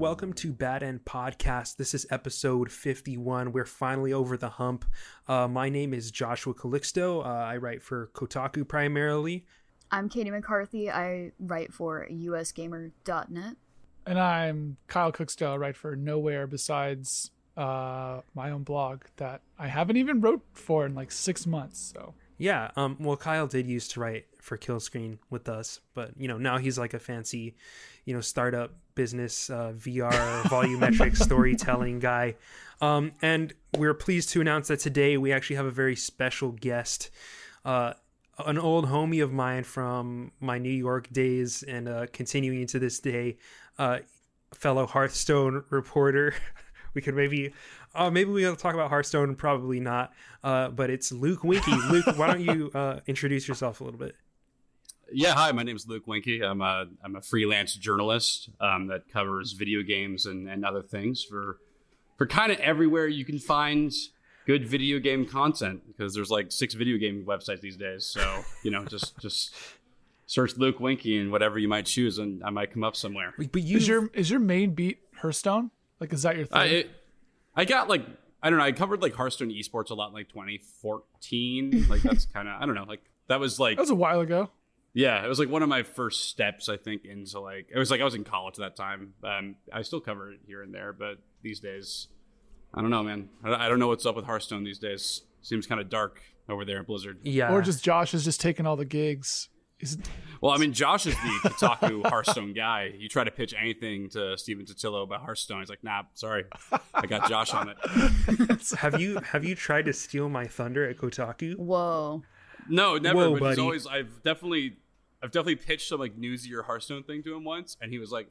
and welcome to Bad End Podcast. This is episode 51. We're finally over the hump. Uh, my name is Joshua Calixto. Uh, I write for Kotaku primarily. I'm Katie McCarthy. I write for usgamer.net. And I'm Kyle Cookstell. I write for Nowhere besides uh, my own blog that I haven't even wrote for in like six months. So Yeah, um, well, Kyle did used to write for Killscreen with us, but you know now he's like a fancy, you know, startup business uh, VR volumetric storytelling guy. Um, and we're pleased to announce that today we actually have a very special guest, uh, an old homie of mine from my New York days and uh, continuing to this day, uh, fellow Hearthstone reporter. we could maybe uh, maybe we'll talk about Hearthstone, probably not. Uh, but it's Luke Winkie. Luke, why don't you uh, introduce yourself a little bit? Yeah, hi. My name is Luke Winkie. I'm a I'm a freelance journalist um, that covers video games and, and other things for for kind of everywhere you can find good video game content because there's like six video game websites these days. So you know, just just search Luke Winkie and whatever you might choose, and I might come up somewhere. But you, is your is your main beat Hearthstone? Like, is that your thing? I it, I got like I don't know. I covered like Hearthstone esports a lot in like 2014. Like that's kind of I don't know. Like that was like that was a while ago. Yeah, it was like one of my first steps, I think, into like it was like I was in college at that time. Um, I still cover it here and there, but these days, I don't know, man. I, I don't know what's up with Hearthstone these days. Seems kind of dark over there at Blizzard. yeah, Or just Josh is just taking all the gigs. Is Well, I mean, Josh is the Kotaku Hearthstone guy. You try to pitch anything to Stephen Totilo about Hearthstone, he's like, "Nah, sorry, I got Josh on it." have you have you tried to steal my thunder at Kotaku? Whoa. No, never. Whoa, but he's buddy. always. I've definitely, I've definitely pitched some like newsier Hearthstone thing to him once, and he was like,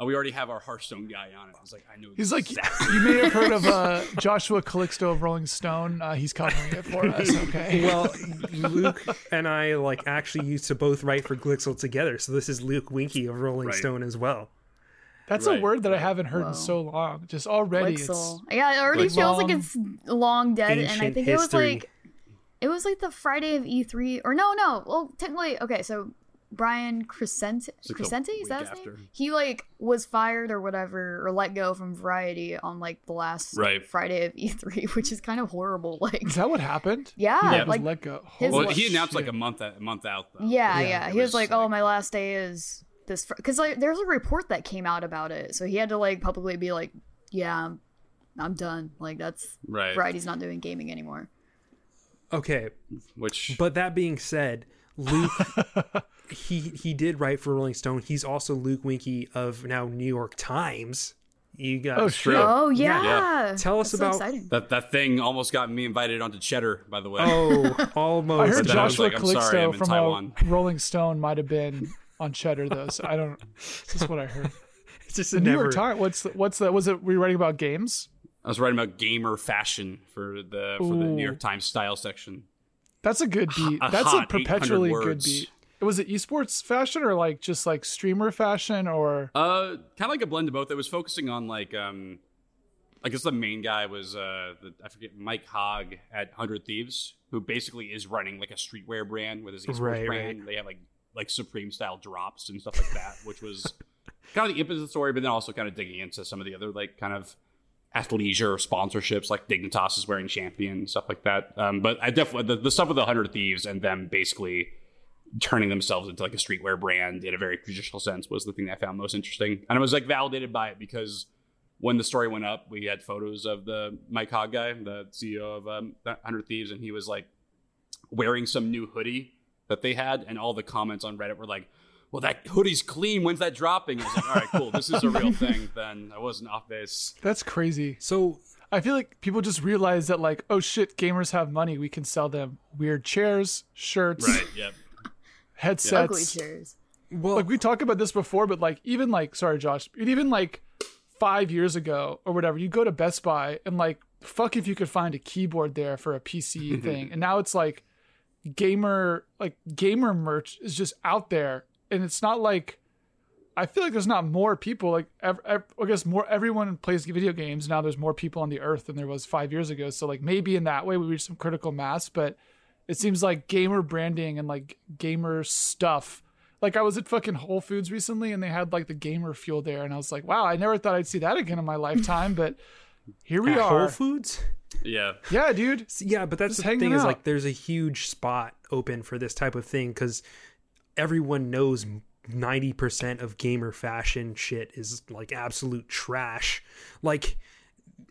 "Oh, we already have our Hearthstone guy on it." I was like, "I knew." he's like exactly. you may have heard of uh, Joshua Calixto of Rolling Stone. Uh, he's covering it for us. Okay. Well, Luke and I like actually used to both write for Glixel together, so this is Luke Winkie of Rolling Right. Stone as well. That's a word that I haven't heard Whoa. in so long. Just already, Blixel. it's Yeah, it already Like feels like it's long dead, and I Ancient think it was like it was like the Friday of E3, or no, no. Well, technically, okay. So Brian Crecente, like the Crecente is that his after. name? He like was fired or whatever, or let go from Variety on like the last Right. Friday of E3, which is kind of horrible. Like, is that what happened? yeah, He was like let go. his- Well, Holy he announced like a month a month out. Though. Yeah, Yeah, yeah. it He was, was like, "Oh, like- my last day is this," because like there's a report that came out about it, so he had to like publicly be like, "Yeah, I'm, I'm done. Like that's Right. Variety's not doing gaming anymore." Okay, Which but that being said, Luke he he did write for Rolling Stone. He's also Luke Winkie of now New York Times. You got Oh, true. Oh yeah. Yeah. Tell us That's about- exciting. that that thing almost got me invited onto Cheddar. By the way. Oh, almost. I heard But then I Joshua like, I'm sorry, Calixto from Taiwan. Rolling Stone might have been on Cheddar though. So I don't. This is what I heard. It's just The a New. York Times. What's the, what's the? Was it? Were you writing about games? I was writing about gamer fashion for the for the New York Times style section. That's a good beat. a That's a perpetually good beat. Was it esports fashion or like just like streamer fashion or? Uh, kind of like a blend of both. It was focusing on like um, I guess the main guy was uh, the, I forget Mike Hogg at Hundred Thieves, who basically is running like a streetwear brand with his esports Right, brand. They have like like Supreme style drops and stuff like that, which was kind of the impetus of the story, but then also kind of digging into some of the other like kind of athleisure sponsorships, like Dignitas is wearing champion stuff like that. Um, but I definitely the, the stuff with the Hundred Thieves and them basically turning themselves into like a streetwear brand in a very traditional sense was the thing that I found most interesting. And I was like validated by it because when the story went up, we had photos of the Mike Hogg guy, the CEO of um, 100 Thieves, and he was like wearing some new hoodie that they had, and all the comments on Reddit were like, "Well, that hoodie's clean. When's that dropping?" I was like, "All right, cool. This is a real thing." Then I wasn't off base. That's crazy. So I feel like people just realize that like, oh shit, gamers have money. We can sell them weird chairs, shirts, Right. Yep. headsets. Ugly chairs. well, like we talked about this before, but like even like sorry, Josh, but even like five years ago or whatever, you go to Best Buy and like fuck if you could find a keyboard there for a PC thing, and now it's like gamer like gamer merch is just out there, and it's not like. I feel like there's not more people like ev- ev- I guess more everyone plays video games now. There's more people on the earth than there was five years ago. So like maybe in that way we reach some critical mass, but it seems like gamer branding and like gamer stuff Like I was at fucking Whole Foods recently and they had like the gamer fuel there and I was like, wow, I never thought I'd see that again in my lifetime, but here we At are. Whole Foods. Yeah. Yeah, dude. Yeah, but that's Just the hanging thing is like there's a huge spot open for this type of thing because everyone knows 90% of gamer fashion shit is like absolute trash. Like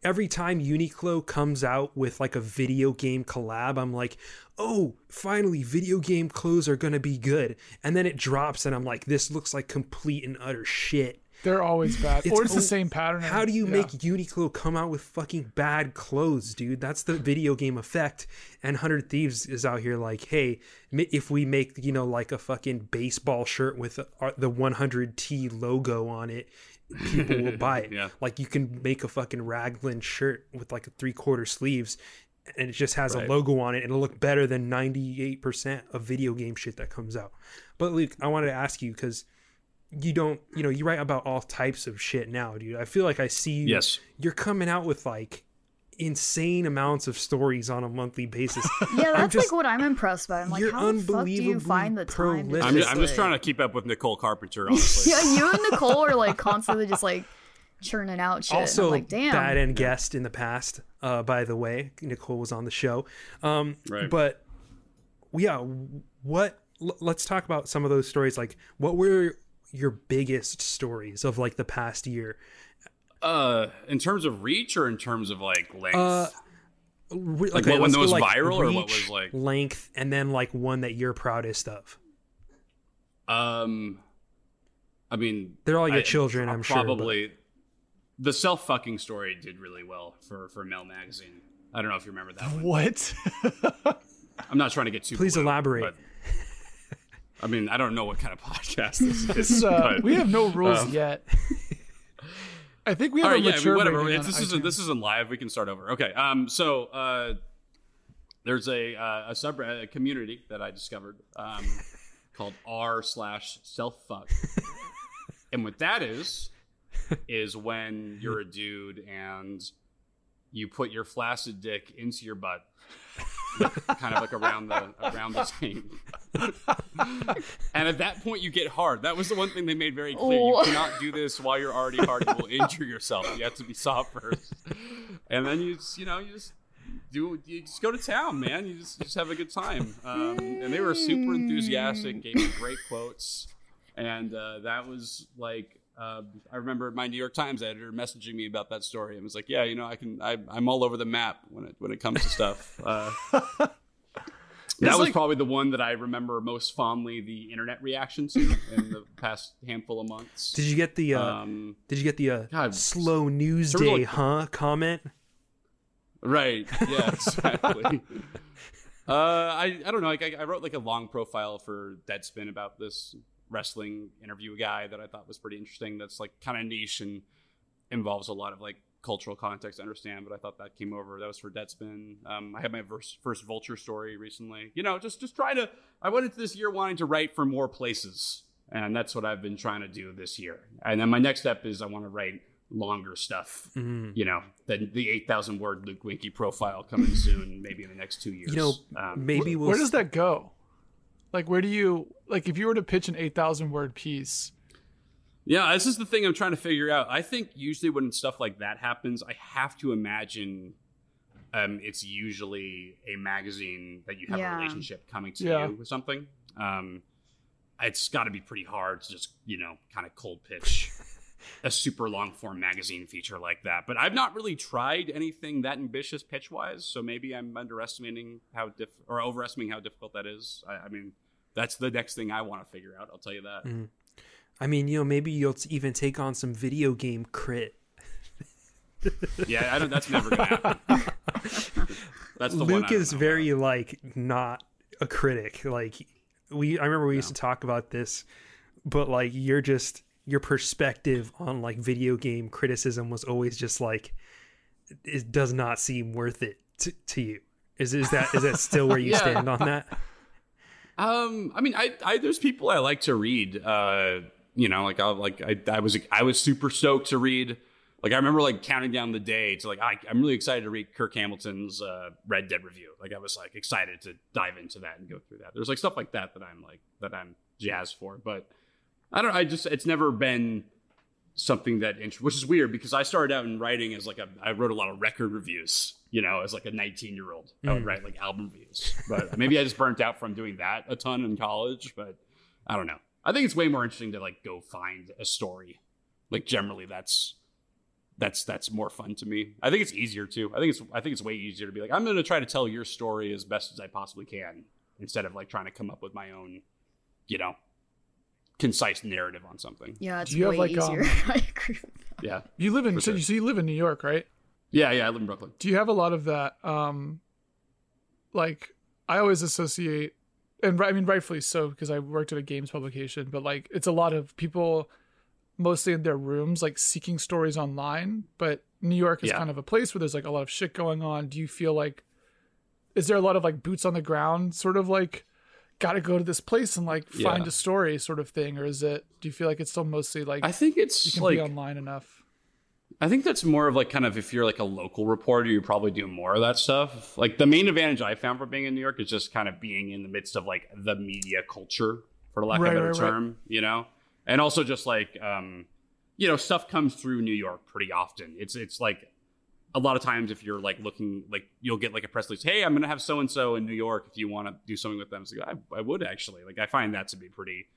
every time Uniqlo comes out with like a video game collab, I'm like, oh, finally, video game clothes are gonna be good. And then it drops, and I'm like, this looks like complete and utter shit. They're always bad. It's or it's the same pattern. How do you Yeah. make Uniqlo come out with fucking bad clothes, dude? That's the video game effect. And Hundred Thieves is out here like, hey, if we make you know like a fucking baseball shirt with uh, the 100T logo on it, people will buy it. Yeah. Like you can make a fucking raglan shirt with like a three quarter sleeves. And it just has Right. a logo on it, and it'll look better than ninety eight percent of video game shit that comes out. But Luke, I wanted to ask you because you don't you know you write about all types of shit now dude i feel like i see you Yes. you're coming out with like insane amounts of stories on a monthly basis Yeah, that's just- like what I'm impressed by. I'm like, You're how the fuck do you find the time? To. I'm just, I'm just like- trying to keep up with Nicole Carpenter, honestly. Yeah, you and Nicole are like constantly just like churning out shit. and also I'm like, damn. bad end guest in the past uh by the way nicole was on the show um Right. but yeah what l- let's talk about some of those stories like what were your biggest stories of like the past year Uh, in terms of reach or in terms of like length? Uh, Re- Like what one let's that was like, viral or what was, like- length and then like one that you're proudest of um, I mean, They're all your I- children, I'm sure, Probably the self fucking story did really well for for Mel magazine. I don't know if you remember that one. What? I'm not trying to get too. Please blue, elaborate. I mean, I don't know what kind of podcast this This, is. uh, but- we have no rules um, yet. I think we have right, a yeah, mature whatever. If on this isn't this isn't live, we can start over. Okay. Um. So uh, there's a uh, a sub a community that I discovered um, called r slash self fuck, and what that is is when you're a dude and you put your flaccid dick into your butt, kind of like around the around the taint. and at that point, you get hard. That was the one thing they made very clear. You Oh. cannot do this while you're already hard. You will injure yourself. You have to be soft first, and then you just, you know, you just do. You just go to town, man. You just, you just have a good time. Um, and they were super enthusiastic. Gave me great quotes, and uh, that was like. Uh, I remember my New York Times editor messaging me about that story and was like, "Yeah, you know, I can. I, I'm all over the map when it when it comes to stuff." Uh, that was like- probably the one that I remember most fondly the internet reaction to in the past handful of months. did you get the uh um, did you get the uh, God, slow news day like- huh comment right? Yeah, exactly. uh, I I don't know. Like I, I wrote like a long profile for Deadspin about this wrestling interview guy that I thought was pretty interesting. That's like kind of niche and involves a lot of like cultural context to understand. But I thought that came over. That was for Deadspin. Um, I had my first first Vulture story recently. You know, just just trying to. I went into this year wanting to write for more places, and that's what I've been trying to do this year. And then my next step is I want to write longer stuff. Mhm. You know, the the eight thousand word Luke Winkie profile coming soon, maybe in the next two years. you know um, maybe we'll Where does that go? Like, where do you like if you were to pitch an eight thousand word piece? Yeah, this is the thing I'm trying to figure out. I think usually when stuff like that happens, I have to imagine um, it's usually a magazine that you have Yeah. a relationship coming to Yeah. you with something. Um, it's got to be pretty hard to just you know kind of cold pitch a super long form magazine feature like that. But I've not really tried anything that ambitious pitch wise, so maybe I'm underestimating how diff or overestimating how difficult that is. I, I mean, that's the next thing I want to figure out. I'll tell you that. Mm-hmm. i mean you know maybe you'll t- even take on some video game crit Yeah, I don't. That's never gonna happen. That's the luke is very about. like not a critic like we i remember we used to talk about this but like you're just your perspective on like video game criticism was always just like it does not seem worth it to, to you is is that is that still where you Yeah. stand on that Um, I mean, I, I there's people I like to read. Uh, you know, like I like I, I was I was super stoked to read. Like I remember like counting down the day to like I, I'm really excited to read Kirk Hamilton's uh, Red Dead review. Like I was like excited to dive into that and go through that. There's like stuff like that that I'm like that I'm jazzed for. But I don't. I just it's never been something that int- which is weird because I started out in writing as like a I wrote a lot of record reviews. You know, as like a 19 year old, I would Mm. write like album reviews. But maybe I just burnt out from doing that a ton in college. But I don't know. I think it's way more interesting to like go find a story. Like generally, that's that's that's more fun to me. I think it's easier too. I think it's I think it's way easier to be like I'm going to try to tell your story as best as I possibly can instead of like trying to come up with my own, you know, concise narrative on something. Yeah, it's Do you have, way like, easier. um, I agree. With that. Yeah, You live in so sure. you so you live in New York, right? yeah, yeah. I live in Brooklyn. Do you have a lot of that? Um, like I always associate, and I mean rightfully so because I worked at a games publication, but like it's a lot of people, mostly in their rooms, like seeking stories online. But New York is Yeah. kind of a place where there's like a lot of shit going on. Do you feel like, is there a lot of like boots on the ground, sort of like? Got to go to this place and like find Yeah. a story, sort of thing, or is it? Do you feel like it's still mostly like I think it's you can like be online enough? I think that's more of like kind of if you're like a local reporter, you probably do more of that stuff. Like the main advantage I found for being in New York is just kind of being in the midst of like the media culture, for lack Right, of a better right, right. term, you know? And also just like um, you know, stuff comes through New York pretty often. It's it's like a lot of times if you're like looking like you'll get like a press release, hey, I'm gonna have so and so in New York if you want to do something with them. So I, I would actually. Like I find that to be pretty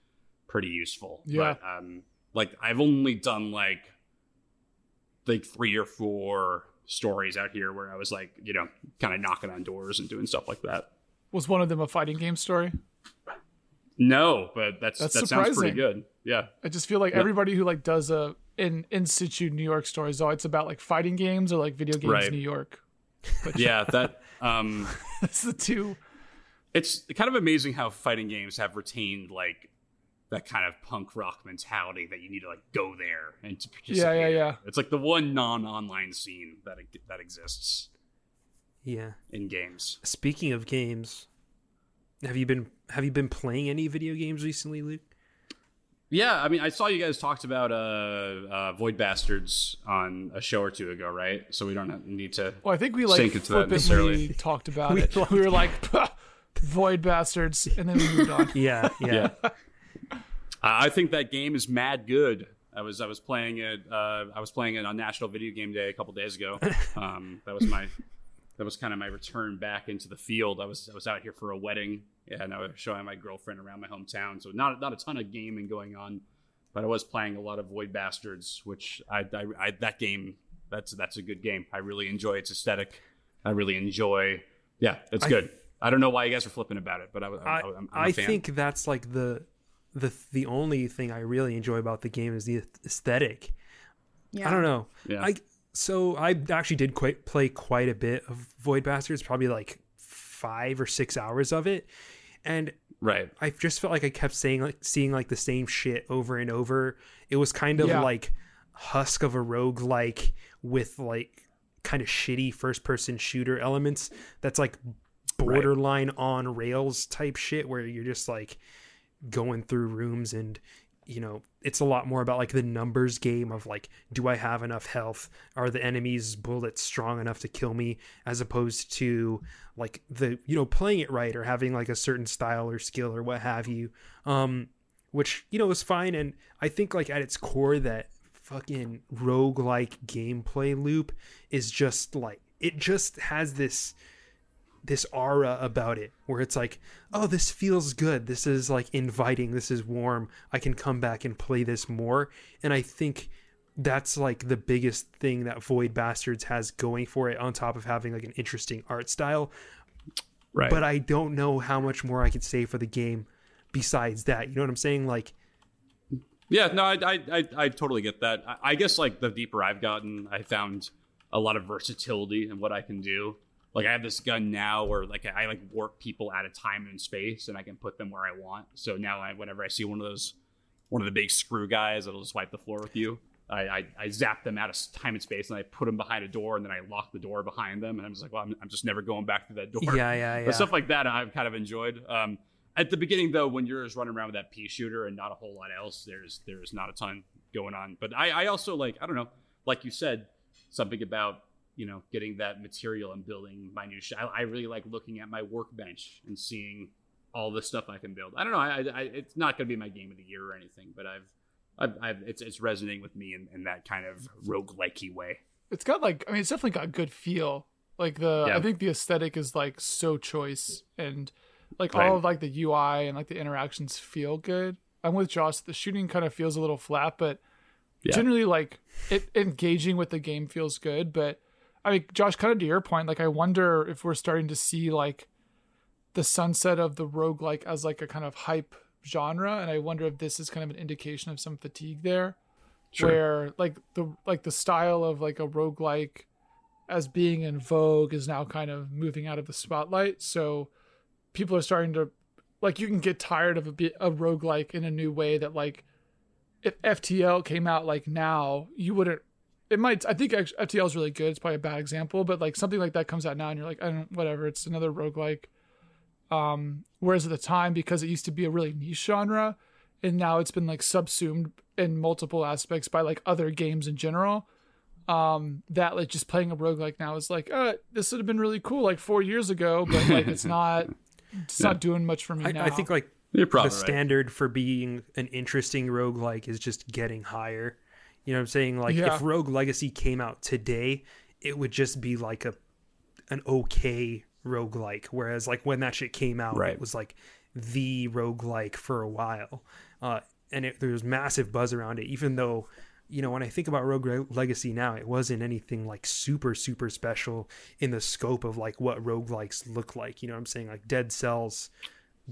pretty useful. Yeah. But um like I've only done like like three or four stories out here where I was like, you know, kind of knocking on doors and doing stuff like that. Was one of them a fighting game story? No, but that's, That's that sounds pretty good. Yeah. I just feel like Yeah. everybody who like does a in in situ New York stories, oh, it's about like fighting games or like video games Right. New York. Yeah, that um That's the two. it's kind of amazing how fighting games have retained like that kind of punk rock mentality that you need to like go there and to participate. Yeah, yeah, yeah. It's like the one non-online scene that that exists Yeah. in games. Speaking of games, have you been have you been playing any video games recently, Luke? Yeah, I mean, I saw you guys talked about uh, uh, Void Bastards on a show or two ago, right? So we don't need to. Well, I think we like Sink into that flippantly necessarily. talked about We it. like- we were like, void bastards, and then we moved on. Yeah, yeah. Yeah, I I think that game is mad good. I was I was playing it. Uh, I was playing it on National Video Game Day a couple days ago. Um, that was my that was kind of my return back into the field. I was I was out here for a wedding, yeah, and I was showing my girlfriend around my hometown. So not not a ton of gaming going on, but I was playing a lot of Void Bastards, which I, I, I that game that's that's a good game. I really enjoy its aesthetic. I really enjoy. Yeah, it's I- good. I don't know why you guys are flipping about it, but I, I, I, I'm, I'm a I fan. think that's like the the the only thing I really enjoy about the game is the aesthetic. Yeah. I don't know. Yeah. I so I actually did quite play quite a bit of Void Bastards, probably like five or six hours of it, and right. I just felt like I kept saying like seeing like the same shit over and over. It was kind of Yeah. like husk of a rogue like with like kind of shitty first person shooter elements that's like borderline on rails type shit where you're just like going through rooms and you know it's a lot more about like the numbers game of like do i have enough health? Are the enemies bullets strong enough to kill me? As opposed to like the you know playing it right or having like a certain style or skill or what have you um which you know is fine. And i think like at its core that fucking rogue like gameplay loop is just like it just has this this aura about it where it's like oh this feels good. This is like inviting. This is warm. I can come back and play this more. And i think that's like the biggest thing that void bastards has going for it on top of having like an interesting art style. Right. but i don't know how much more i could say for the game besides that. You know what i'm saying? Like Yeah, no, I, I, I, I totally get that. I, I guess like the deeper I've gotten, I found a lot of versatility in what I can do. Like I have this gun now where like I like warp people out of time and space, and I can put them where I want. So now, I, whenever I see one of those, one of the big screw guys that'll just wipe the floor with you, I, I, I zap them out of time and space, and I put them behind a door, and then I lock the door behind them, and I'm just like, well, I'm, I'm just never going back through that door. yeah yeah yeah But stuff like that I've kind of enjoyed. Um, at the beginning, though, when you're just running around with that pea shooter and not a whole lot else, there's there's not a ton going on. But I, I also like I don't know, like you said, something about you know getting that material and building my new. Sh- I, I really like looking at my workbench and seeing all the stuff I can build. I don't know. I, I it's not going to be my game of the year or anything, but I've, I've, I've it's it's resonating with me in, in that kind of roguelikey way. It's got like I mean, it's definitely got good feel. Like the Yeah. I think the aesthetic is like so choice and like Right. all of like the UI and like the interactions feel good. I'm with Josh. The shooting kind of feels a little flat, but Yeah. generally like it engaging with the game feels good. But I mean, Josh, kind of to your point, like I wonder if we're starting to see like the sunset of the roguelike as like a kind of hype genre, and I wonder if this is kind of an indication of some fatigue there Sure. where like the like the style of like a roguelike as being in vogue is now kind of moving out of the spotlight so people are starting to like you can get tired of a a roguelike in a new way that like if FTL came out like now you wouldn't it might I think FTL is really good it's probably a bad example but like something like that comes out now and you're like I don't whatever it's another roguelike um whereas at the time because it used to be a really niche genre and now it's been like subsumed in multiple aspects by like other games in general um that like just playing a roguelike now is like uh this would have been really cool like four years ago but like it's not it's not doing much for me I, now I think like You're the right. standard for being an interesting roguelike is just getting higher. You know what I'm saying? Like Yeah. if Rogue Legacy came out today, it would just be like a an okay roguelike. Whereas like when that shit came out, Right. it was like the roguelike for a while. Uh and it, there was massive buzz around it, even though you know, when I think about Rogue Legacy now, it wasn't anything like super, super special in the scope of like what roguelikes look like. You know what I'm saying? Like Dead Cells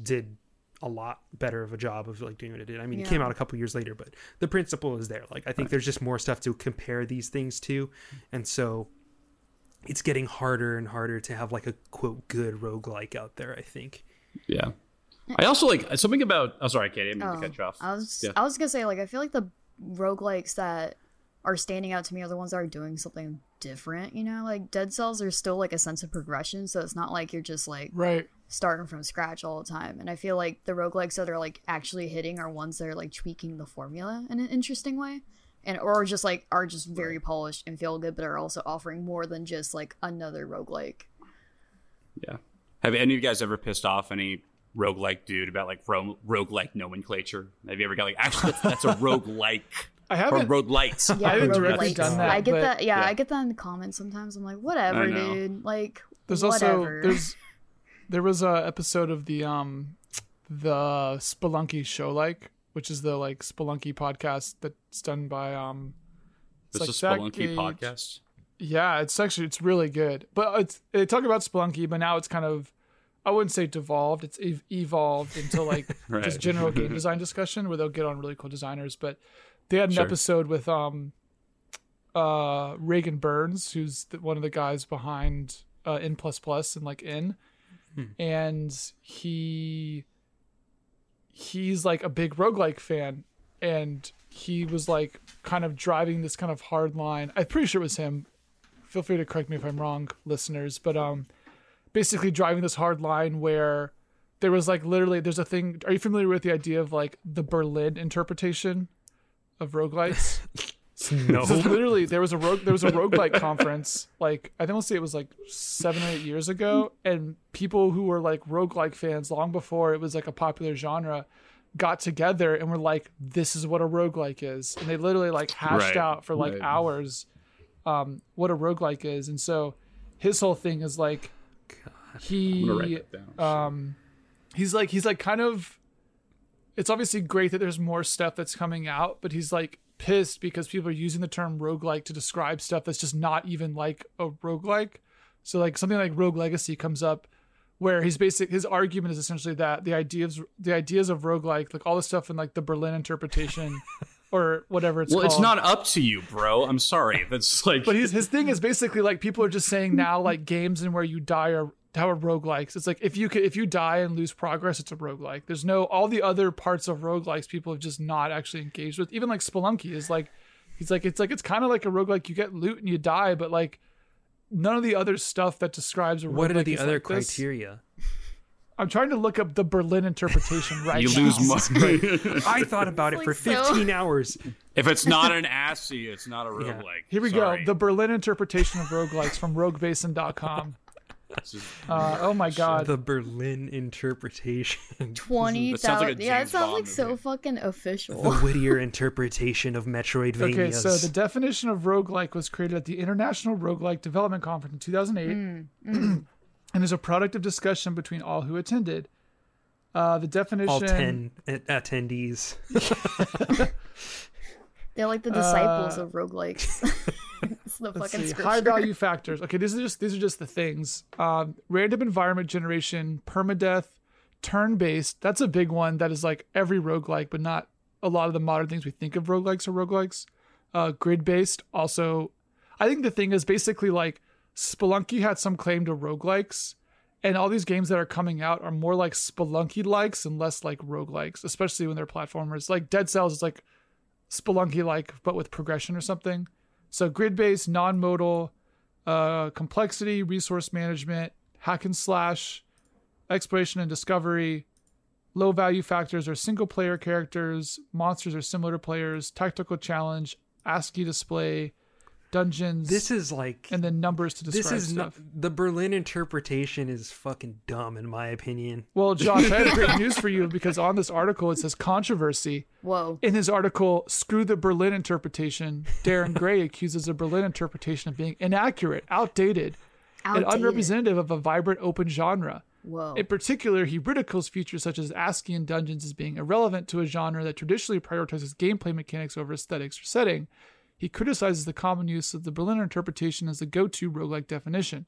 did a lot better of a job of like doing what it did. I mean, it came out a couple years later, but the principle is there. Like I think there's just more stuff to compare these things to, and so it's getting harder and harder to have like a quote good roguelike out there. I think. Yeah. I also like something about. Oh, sorry, Katie. I didn't mean Oh, to cut you off. I was Yeah. I was gonna say like I feel like the roguelikes that are standing out to me are the ones that are doing something different, you know? Like Dead Cells are still like a sense of progression, so it's not like you're just like right starting from scratch all the time. And I feel like the roguelikes that are like actually hitting are ones that are like tweaking the formula in an interesting way. And or just like are just very polished and feel good, but are also offering more than just like another roguelike. Yeah. Have any of you guys ever pissed off any roguelike dude about like ro- roguelike nomenclature? Have you ever got like, actually, that's, that's a roguelike I haven't roguelites? Yeah, I haven't directly roguelikes. done that, I get but- that. Yeah, Yeah. I get that in the comments sometimes. I'm like, whatever, dude. Like, there's whatever. also there's there was a episode of the um the Spelunky show like which is the like Spelunky podcast that's done by um This like is Zach Spelunky Gage. podcast. Yeah, it's actually it's really good. But it's they talk about Spelunky, but now it's kind of I wouldn't say devolved. It's evolved into like Right. just general game design discussion where they'll get on really cool designers. But they had an Sure. episode with um uh Raigan Burns, who's the, one of the guys behind uh, N plus plus and like N, and he he's like a big roguelike fan and he was like kind of driving this kind of hard line. I'm pretty sure it was him. Feel free to correct me if I'm wrong, listeners, but um basically driving this hard line where there was like literally there's a thing are you familiar with the idea of like the Berlin interpretation of roguelites? No. So literally there was a rogue there was a roguelike conference like I think I'll say it was like seven or eight years ago and people who were like roguelike fans long before it was like a popular genre got together and were like this is what a roguelike is and they literally like hashed Right, out for like right. hours um what a roguelike is and so his whole thing is like I'm gonna write he that down. um he's like he's like kind of it's obviously great that there's more stuff that's coming out but he's like pissed because people are using the term roguelike to describe stuff that's just not even like a roguelike so like something like rogue legacy comes up where his basic his argument is essentially that the ideas the ideas of roguelike like all the stuff in like the berlin interpretation or whatever it's well, called it's not up to you, bro. I'm sorry. That's like. but his his thing is basically like people are just saying now like games and where you die are how are roguelikes. It's like if you could if you die and lose progress, it's a roguelike. There's no all the other parts of roguelikes people have just not actually engaged with. Even like Spelunky is like he's like it's like it's kind of like a roguelike. You get loot and you die, but like none of the other stuff that describes a roguelike. What are the other like this. criteria? I'm trying to look up the Berlin interpretation right you now. lose money. I thought about it Like for so. 15 hours. if it's not an assy, it's not a Yeah. roguelike. Here we Sorry. go. The Berlin interpretation of roguelikes from roguebasin.com. This is- Uh, oh my god. the Berlin interpretation, 20,000. Like yeah, it sounds Bond like so movie. fucking official. the Whittier interpretation of Metroidvania. Okay, so the definition of roguelike was created at the International Roguelike Development Conference in 2008 Mm, and is a product of discussion between all who attended. Uh, the definition all ten a- attendees. They're like the disciples Uh, of roguelikes. The Let's fucking see, scripture. high value factors. Okay, these are just these are just the things. Um, random environment generation, permadeath, turn based. That's a big one. That is like every roguelike, but not a lot of the modern things we think of roguelikes are roguelikes. Uh, grid based. Also, I think the thing is basically like Spelunky had some claim to roguelikes, and all these games that are coming out are more like Spelunky likes and less like roguelikes, especially when they're platformers. Like Dead Cells is like Spelunky like, but with progression or something. So grid based, non modal, uh, complexity, resource management, hack and slash, exploration and discovery, low value factors are single player characters, monsters are similar to players, tactical challenge, ASCII display, dungeons, This is like and then numbers to describe this is not stuff. the Berlin interpretation is fucking dumb in my opinion. Well, Josh, I have great news for you because on this article it says controversy. Whoa. In his article, Screw the Berlin Interpretation, Darren Grey accuses the Berlin interpretation of being inaccurate, outdated, and unrepresentative of a vibrant open genre. Whoa. In particular, he ridicules features such as ASCII and dungeons as being irrelevant to a genre that traditionally prioritizes gameplay mechanics over aesthetics or setting. He criticizes the common use of the Berliner interpretation as the go to roguelike definition.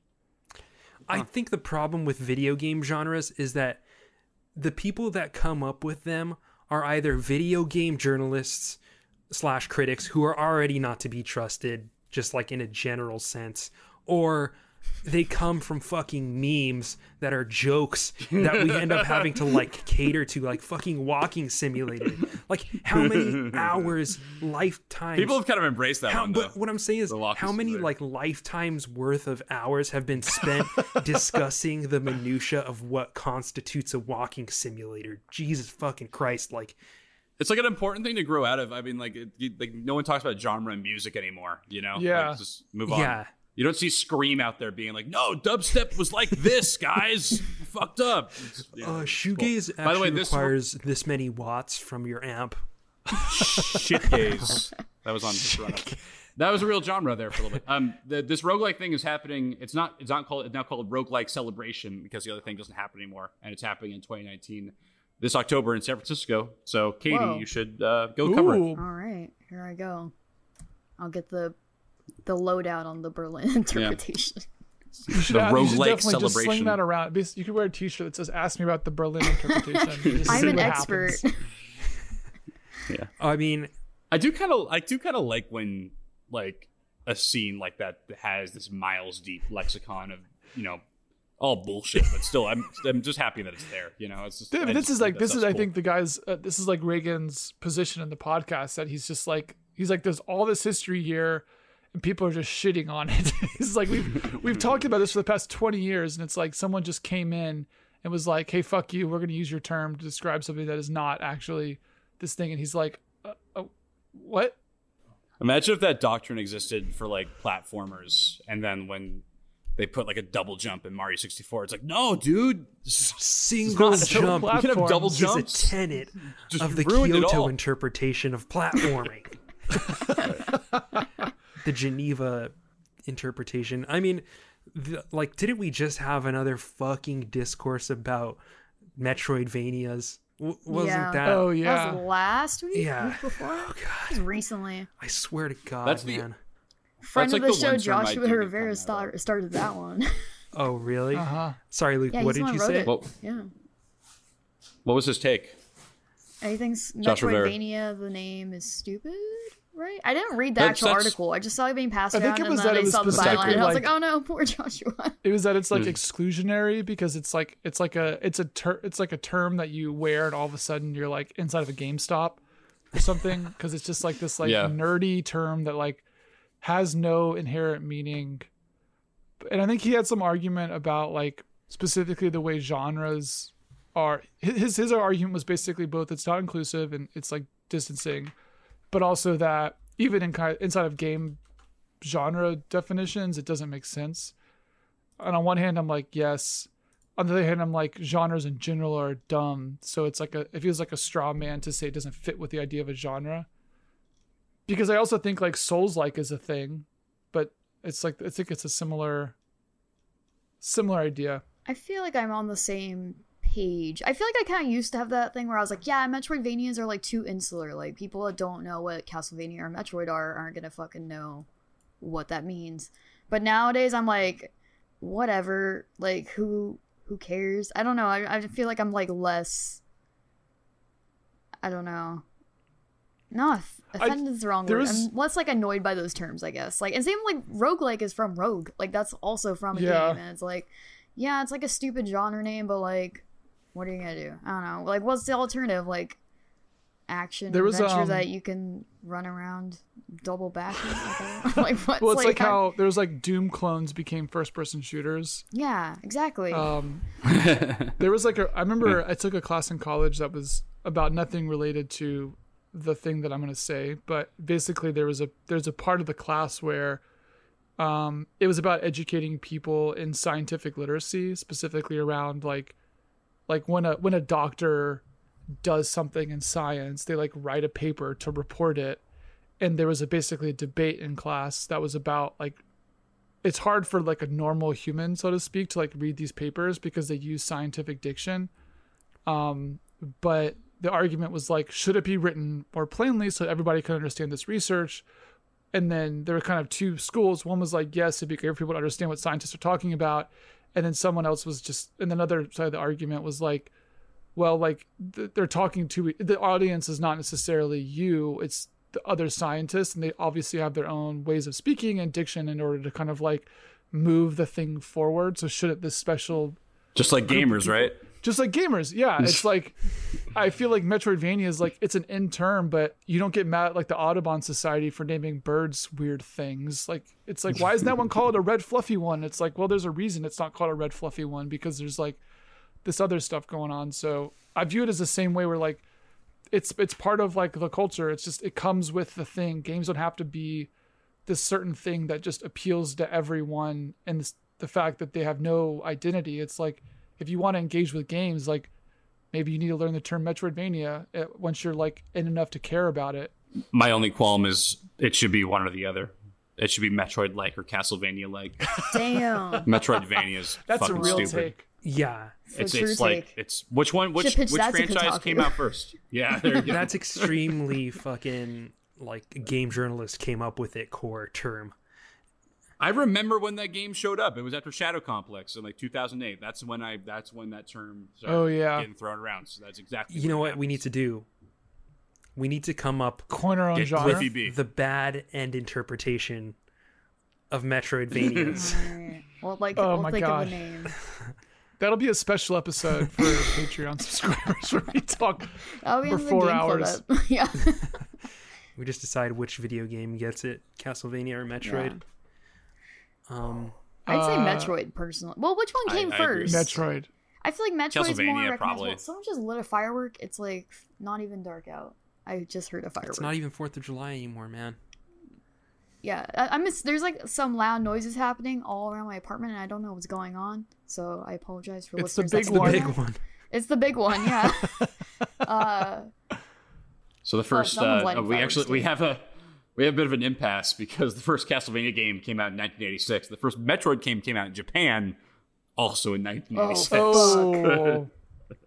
I think the problem with video game genres is that the people that come up with them are either video game journalists slash critics who are already not to be trusted, just like in a general sense, or they come from fucking memes that are jokes that we end up having to like cater to, like fucking walking simulator. Like how many hours, lifetimes? People have kind of embraced that How, one. but what I'm saying is, how many like lifetimes worth of hours have been spent discussing the minutia of what constitutes a walking simulator? Jesus fucking Christ! Like, It's like an important thing to grow out of. I mean, like, it, like no one talks about genre and music anymore. You know? Yeah. Like, just move on. Yeah. You don't see Skream out there being like, "No, dubstep was like this, guys. Fucked up." It's, you uh, it's shoegaze cool. actually By the way, this requires this many watts from your amp. shit gaze. That was on the run up. That was a real genre there for a little bit. Um, the, this roguelike thing is happening. It's not. It's not called. It's now called roguelike celebration because the other thing doesn't happen anymore, and it's happening in 2019, this October in San Francisco. So, Katie, Whoa. you should uh, go cover it. All right, here I go. I'll get the the lowdown on the Berlin interpretation. you should, The add- you should roguelike definitely just sling that around. You could wear a t shirt that says, Ask me about the Berlin interpretation. I'm an expert. happens. I mean, I do kind of. I do kind of like when like a scene like that has this miles deep lexicon of you know all bullshit, but still, I'm I'm just happy that it's there. You know, it's just. Yeah, this just is like this is stuff's I think the guys uh, this is like Raigan's position in the podcast that he's just like he's like there's all this history here and people are just shitting on it. it's like we've we've talked about this for the past 20 years and it's like someone just came in and was like hey fuck you we're going to use your term to describe something that is not actually this thing and he's like uh, uh, what Imagine if that doctrine existed for like platformers, and then when they put like a double jump in Mario 64, it's like, no, dude, single jump platform. you can have double is a tenet Just of the Kyoto interpretation of platforming. the Geneva interpretation. I mean, the, like, didn't we just have another fucking discourse about Metroidvanias? W- wasn't Yeah. that? oh That yeah was last week. Yeah. Week before. Oh, God. recently. I swear to God, That's the- Friend like of the, the show, one term I Joshua Rivera, kinda start, started that one. Oh, really? uh-huh Sorry, Luke. Yeah, what did you wrote say? it. Well, yeah. what was his take? Anything's Josh Rivera. Metroidvania, the name is stupid, right? I didn't read the That's- actual article. I just saw it being passed I think around, it and was then that it I was saw the byline, and I was like- like, "Oh no, poor Joshua." it was that it's like Hmm. exclusionary because it's like it's like a it's a ter- it's like a term that you wear and all of a sudden you're like inside of a GameStop or something because it's just like this like Yeah. nerdy term that like has no inherent meaning. And I think he had some argument about like specifically the way genres are. His his argument was basically both it's not inclusive and it's like distancing, but also that even in kind inside of game genre definitions, it doesn't make sense. and on one hand I'm like yes, on the other hand I'm like genres in general are dumb. So it's like a it feels like a straw man to say it doesn't fit with the idea of a genre. Because I also think like Souls like is a thing, but it's like I think it's a similar similar idea. I feel like I'm on the same page. I feel like I kind of used to have that thing where I was like, yeah, Metroidvanias are like too insular. Like people that don't know what Castlevania or Metroid are aren't gonna fucking know what that means. But nowadays, I'm like, whatever. Like who who cares? I don't know. I I feel like I'm like less. I don't know. No, offended is the wrong word. was- I'm less like annoyed by those terms, I guess. Like, and same like roguelike is from rogue. Like that's also from a Yeah. game, and it's like, yeah, it's like a stupid genre name, but like, what are you gonna do? I don't know. Like, what's the alternative? Like, action There was, adventure um, that you can run around double back. Like, I don't know. like what's Well, it's like, I- how there's like Doom clones became first person shooters. Yeah, exactly. Um, there was like a I remember I took a class in college that was about nothing related to the thing that I'm going to say, but basically there was a there's a part of the class where um it was about educating people in scientific literacy, specifically around like like when a when a doctor does something in science, they like write a paper to report it. And there was a basically a debate in class that was about like it's hard for like a normal human, so to speak, to like read these papers because they use scientific diction. Um, but the argument was like, should it be written more plainly so everybody can understand this research? And then there were kind of two schools. One was like, yes, it'd be great for people to understand what scientists are talking about. And then someone else was just, and then another side of the argument was like, well, like they're talking to the audience is not necessarily you, it's the other scientists, and they obviously have their own ways of speaking and diction in order to kind of like move the thing forward. So shouldn't this special Just like gamers, right? Just like gamers. Yeah it's like i feel like metroidvania is like it's an in term but you don't get mad at like the audubon society for naming birds weird things. Like it's like why isn't that one called a red fluffy one? It's like well there's a reason it's not called a red fluffy one because there's like this other stuff going on. So i view it as the same way where like it's it's part of like the culture. It's just it comes with the thing. Games don't have to be this certain thing that just appeals to everyone and this, the fact that they have no identity. It's like if you want to engage with games like maybe you need to learn the term metroidvania uh, once you're like in enough to care about it My only qualm is it should be one or the other. It should be Metroid like or Castlevania like. Damn. Metroidvania is that's a fucking real stupid. take Yeah, It's, a it's like it's which one which Should which franchise came out first? Yeah, there you go. that's extremely fucking like game journalist came up with it core term. I remember when that game showed up. It was after Shadow Complex in like 2008. That's when I. That's when that term. Started Oh, yeah. getting thrown around. So that's exactly. You know what we need to do? We need to come up corner on genre Cliffy the bad end interpretation of Metroidvanias. Well, like, Oh we'll my think God. of a name. that'll be a special episode for patreon subscribers where we talk That'll be For four hours. yeah. we just decide which video game gets it, Castlevania or Metroid. Um, I'd say Uh, Metroid personally. Well, which one came I agree. first? metroid I feel like Metroid's more recognizable. probably. Someone just lit a firework. It's like not even dark out. I just heard a firework. it's not even Fourth of July anymore, man. yeah, I, I miss. There's like some loud noises happening all around my apartment, and I don't know what's going on. So I apologize for It's the listeners. big that The one. know big one. It's the big one. Yeah. uh, So the first, someone's uh, we fireworks actually we have a we have a bit of an impasse because the first Castlevania game came out in 1986. The first Metroid game came out in Japan, also in 1986. oh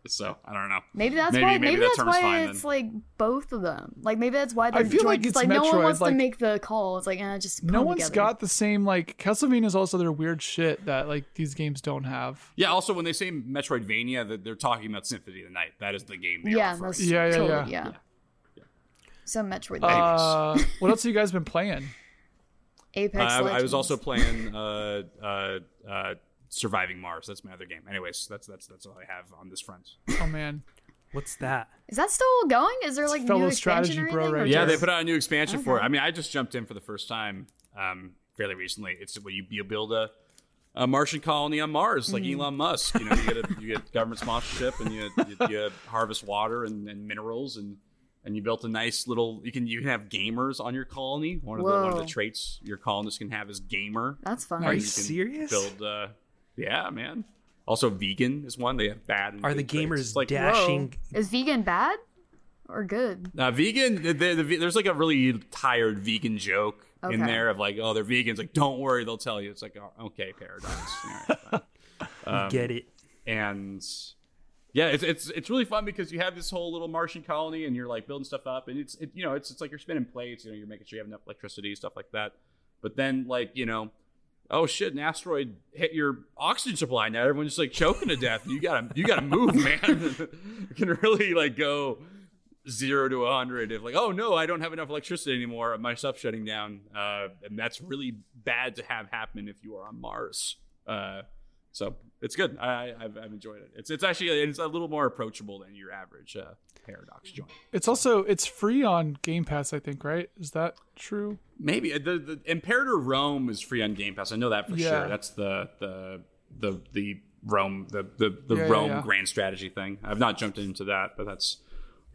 So I don't know. maybe that's Maybe- why. maybe Maybe, that that's term's why fine it's then. like both of them. Like maybe that's why they're I feel like joined. it's like no one wants like- to make the call. It's like eh, just no them one's together. got the same like castlevania is also their weird shit that like these games don't have Yeah. Also, when they say Metroidvania, that they're talking about Symphony of the Night. That is the game. They Yeah, are that's. Yeah, yeah, totally, yeah. yeah. So Metroid, uh what else have you guys been playing Apex Uh, I, I was also playing uh, uh, uh, Surviving Mars. That's my other game. Anyways, that's that's that's all I have on this front. oh man What's that? Is that still going? Is there like fellow new expansion strategy or bro anything? or right Yeah, there. they put out a new expansion for it. I mean, I just jumped in for the first time um, fairly recently. It's where you you build a, a Martian colony on Mars, like Mm. Elon Musk. You know, you get a, you get government sponsorship, and you you, you harvest water and, and minerals, and and you built a nice little. You can you can have gamers on your colony. One of the one of the traits your colonists can have is gamer. That's fun. Are you can serious? Build. Uh, Yeah, man. Also, vegan is one. They have bad. and Are the gamers like dashing? Whoa. Is vegan bad or good? Uh, vegan, the, the, the, there's like a really tired vegan joke in there of like, oh, they're vegans. Like, don't worry, they'll tell you. It's like, oh, okay, paradox. All right, fine. Get it? and yeah, it's it's it's really fun because you have this whole little Martian colony, and you're like building stuff up, and it's it, you know it's it's like you're spinning plates, you know, you're making sure you have enough electricity, stuff like that. But then like you know. Oh shit! An asteroid hit your oxygen supply. Now everyone's just like choking to death. You gotta, you gotta move, man. you can really like go zero to a hundred if like, oh no, I don't have enough electricity anymore. My stuff's shutting down, uh, and that's really bad to have happen if you are on Mars. Uh, so it's good. I, I've, I've enjoyed it. It's it's actually it's a little more approachable than your average uh, paradox joint. It's also it's free on Game Pass, I think, right? Is that true? Maybe the the Imperator Rome is free on Game Pass. I know that for Yeah. sure. That's the the the the Rome the the, the yeah, Rome yeah. grand strategy thing. I've not jumped into that, but that's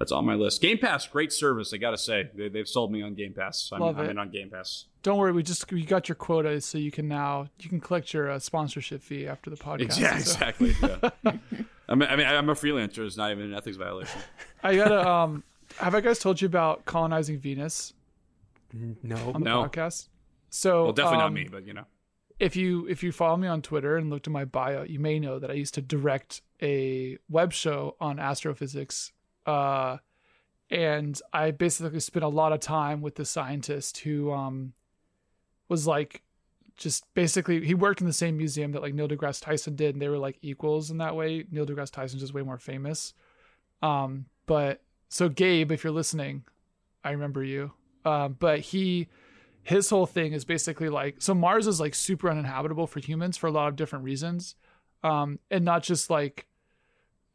that's on my list. Game Pass, great service. I gotta say, they, they've sold me on Game Pass. I'm, Love I'm it. in on Game Pass. Don't worry, we just we got your quota, so you can now you can collect your uh, sponsorship fee after the podcast. Yeah, So- exactly. Yeah. I mean, I mean, I'm a freelancer. It's not even an ethics violation. I gotta um. Have I guys told you about colonizing Venus No. on the No. podcast? So Well, definitely um, not me, but you know. if you if you follow me on Twitter and looked at my bio, you may know that I used to direct a web show on astrophysics. Uh, and I basically spent a lot of time with the scientist who um, was like just basically he worked in the same museum that like Neil deGrasse Tyson did, and they were like equals in that way. Neil deGrasse Tyson's just way more famous. Um, but so Gabe, if you're listening, I remember you. Um, but he his whole thing is basically like so Mars is like super uninhabitable for humans for a lot of different reasons, um, and not just like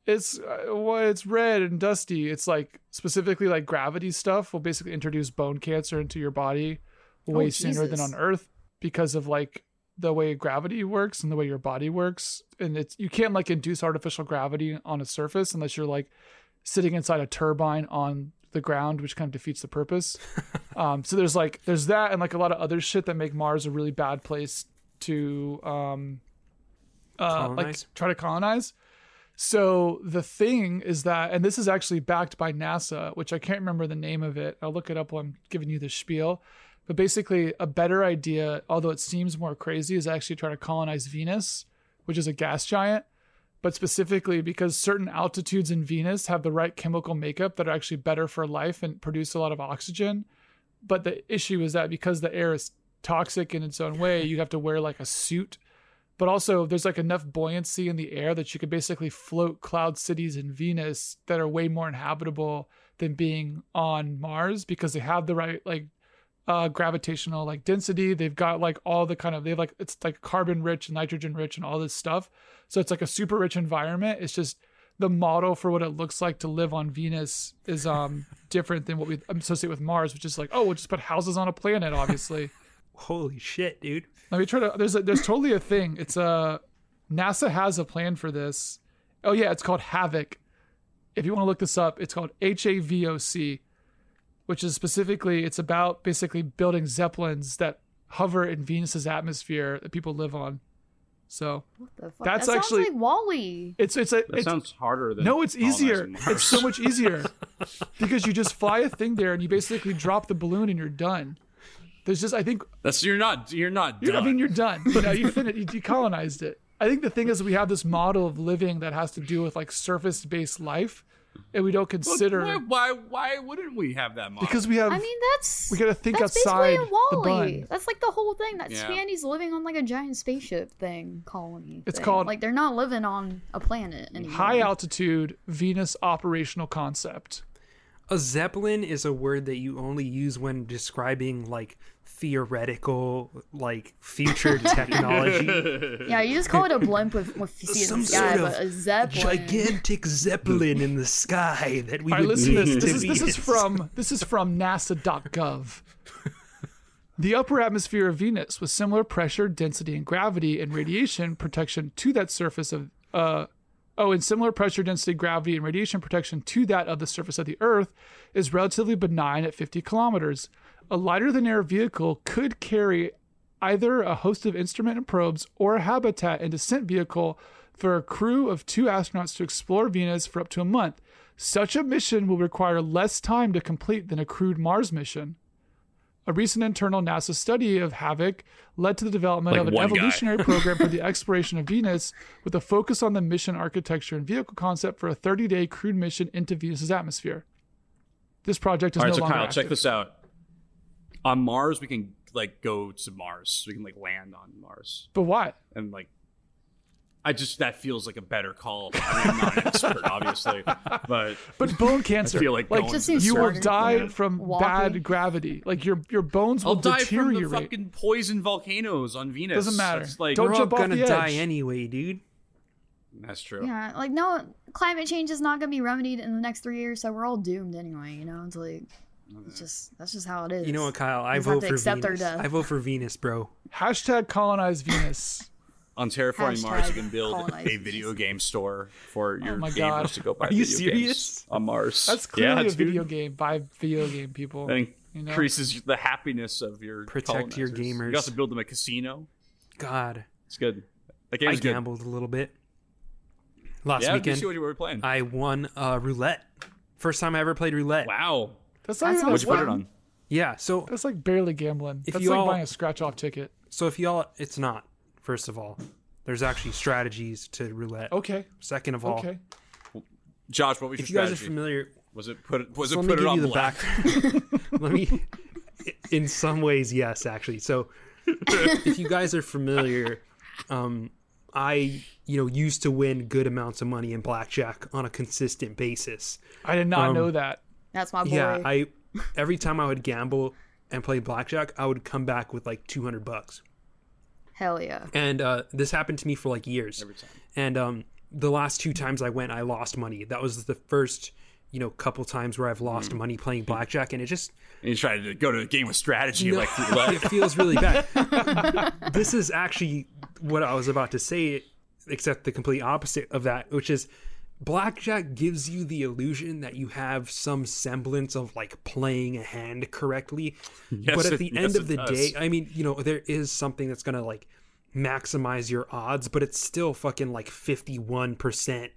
it's uh, well, it's red and dusty. It's like specifically like gravity stuff will basically introduce bone cancer into your body way Oh, sooner than on Earth because of like the way gravity works and the way your body works. And it's you can't like induce artificial gravity on a surface unless you're like sitting inside a turbine on the ground, which kind of defeats the purpose. um, so there's like there's that and like a lot of other shit that make Mars a really bad place to um uh like try to colonize. So the thing is that, and this is actually backed by NASA, which I can't remember the name of it. I'll look it up while I'm giving you the spiel. But basically, a better idea, although it seems more crazy, is actually try to colonize Venus, which is a gas giant. But specifically because certain altitudes in Venus have the right chemical makeup that are actually better for life and produce a lot of oxygen. But the issue is that because the air is toxic in its own way, you have to wear like a suit but also there's like enough buoyancy in the air that you could basically float cloud cities in Venus that are way more inhabitable than being on Mars because they have the right like uh gravitational like density. They've got like all the kind of they have like it's like carbon rich and nitrogen rich and all this stuff. So it's like a super rich environment. It's just the model for what it looks like to live on Venus is um different than what we associate with Mars which is like oh we'll just put houses on a planet obviously. Holy shit, dude. Let me try to. There's a, there's totally a thing. It's a NASA has a plan for this. Oh yeah, it's called Havoc. If you want to look this up, it's called H A V O C, which is specifically it's about basically building zeppelins that hover in Venus's atmosphere that people live on. So The fuck? That's that actually- sounds like WALL-E. it's it's a That it's, sounds harder than no, it's easier. Mars. It's so much easier because you just fly a thing there and you basically drop the balloon and you're done. There's just I think That's you're not you're not You're- I mean, you're done. You know, you finished. You decolonized it. I think the thing is, we have this model of living that has to do with like surface-based life, and we don't Look, consider why, why why wouldn't we have that model? because we have. I mean, that's we gotta think that's outside basically in the WALL-E. bun. That's like the whole thing. That Yeah. Spandy's living on like a giant spaceship thing colony. It's thing. called- like they're not living on a planet anymore. high altitude Venus operational concept. A zeppelin is a word that you only use when describing like theoretical, like future technology. Yeah, you just call it a blimp with with you see in Some the sky, sort of but a zeppelin. Gigantic zeppelin in the sky that we All right, would listen to need this. This is this is from this is from NASA.gov. The upper atmosphere of Venus, with similar pressure, density, and gravity and radiation protection to that surface of uh oh, and similar pressure, density, gravity, and radiation protection to that of the surface of the Earth, is relatively benign at 50 kilometers. A lighter than air vehicle could carry either a host of instrument and probes or a habitat and descent vehicle for a crew of two astronauts to explore Venus for up to a month. Such a mission will require less time to complete than a crewed Mars mission. A recent internal NASA study of HAVOC led to the development Like of an evolutionary program for the exploration of Venus with a focus on the mission architecture and vehicle concept for a 30 day crewed mission into Venus's atmosphere. This project is All right, no so longer Kyle, active. check this out. On Mars, we can like go to Mars. We can like land on Mars, But why? and like, I just that feels like a better call. I mean, I'm not an expert, obviously, but But bone cancer. I feel like like Just to the seems you will die Yeah. from Walking. bad gravity. Like your your bones will I'll die from the deteriorate. fucking poison volcanoes on Venus. Doesn't matter. It's like Don't We're all jump off gonna the die anyway, dude. that's true. Yeah, like no, climate change is not gonna be remedied in the next three years, so we're all doomed anyway. You know, it's like it's just that's just how it is. You know what, Kyle? I vote for accept our Venus. death. I vote for Venus, bro. Hashtag colonize Venus. On terraforming Mars, you can build colonize a video game store for your my gamers God. to go buy Are you video serious? games on Mars. That's clearly yeah, a video game by video game people. That you know? increases the happiness of your Protect your colonizers. You gamers. can also build them a casino. God, It's good. That I good. gambled a little bit last Yeah, we weekend. see what you were playing. I won uh, roulette. First time I ever played roulette. wow. That's not That even sounds a What'd you put it on? Yeah. So That's like barely gambling. If That's you like all- buying a scratch off ticket. so if y'all, it's not. First of all, there's actually strategies to roulette. Okay. Second of all, Okay. Josh, what was if your you guys are familiar, was it put it was so it let put me it on you the black? back. let me. In some ways, yes, actually. So, if you guys are familiar, um, I you know used to win good amounts of money in blackjack on a consistent basis. I did not Um, know that. That's my boy. Yeah, I every time I would gamble and play blackjack, I would come back with like two hundred bucks, Hell yeah. and uh, this happened to me for like years. Every time. And um, the last two times I went, I lost money. That was the first you know couple times where I've lost Mm. money playing blackjack, and it just And you tried to go to a game with strategy No, like roulette. it feels really bad. this is actually what I was about to say, except the complete opposite of that, which is blackjack gives you the illusion that you have some semblance of like playing a hand correctly. Yes, but at it- the yes, end of the day, I mean, you know, there is something that's going to like maximize your odds, but it's still fucking like 51%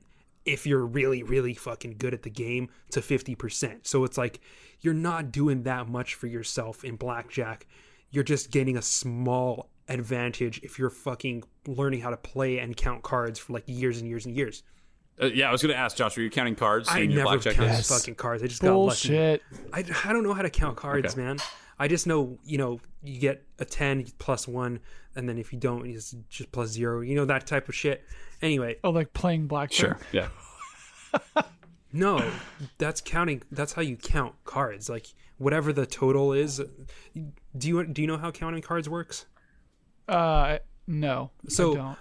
if you're really, really fucking good at the game to 50%. So it's like you're not doing that much for yourself in blackjack. You're just gaining a small advantage if you're fucking learning how to play and count cards for like years and years and years. Uh, yeah, I was going to ask Josh, were you counting cards I in your never blackjack count games? fucking cards. I just got lucky. Bullshit. I, I don't know how to count cards, Okay. man. I just know, you know, you get a 10 plus 1, and then if you don't, it's just plus 0. You know, that type of shit. Anyway, Oh, like playing blackjack. Sure. Yeah. no, that's counting. That's how you count cards. Like, whatever the total is. Do you do you know how counting cards works? Uh, no. So- I don't.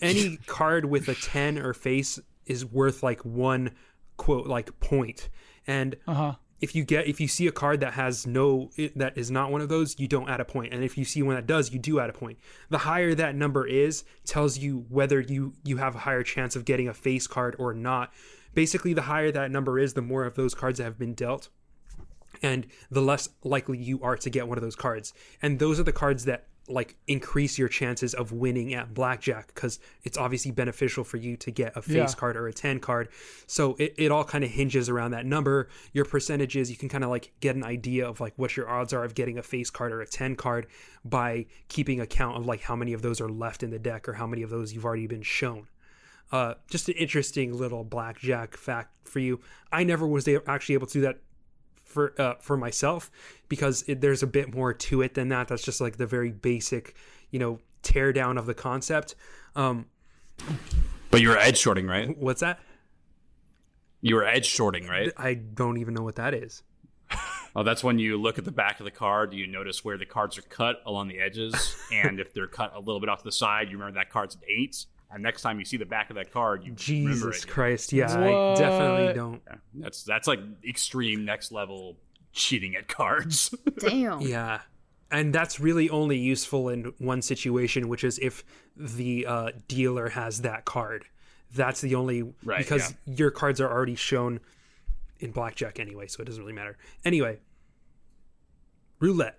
Any card with a 10 or face is worth like one quote, like point. And Uh huh. if you get if you see a card that has no it, that is not one of those you don't add a point and if you see one that does you do add a point the higher that number is tells you whether you you have a higher chance of getting a face card or not basically the higher that number is the more of those cards that have been dealt and the less likely you are to get one of those cards and those are the cards that like increase your chances of winning at blackjack because it's obviously beneficial for you to get a face Yeah. card or a 10 card so it, it all kind of hinges around that number your percentages you can kind of like get an idea of like what your odds are of getting a face card or a 10 card by keeping account of like how many of those are left in the deck or how many of those you've already been shown uh, just an interesting little blackjack fact for you. I never was actually able to do that for uh, for myself because it, there's a bit more to it than that. That's just like the very basic, you know, tear down of the concept. Um, But you were edge shorting, right? what's that? You were edge shorting, right? I don't even know what that is. Oh, that's when you look at the back of the card, you notice where the cards are cut along the edges, and if they're cut a little bit off to the side, you remember that card's an eight. And next time you see the back of that card, you Jesus it. Christ! Yeah, I definitely don't. Yeah, that's that's like extreme next level cheating at cards. Damn. Yeah. And that's really only useful in one situation, which is if the uh, dealer has that card. That's the only Right, because your cards are already shown in blackjack anyway, so it doesn't really matter. Anyway, roulette.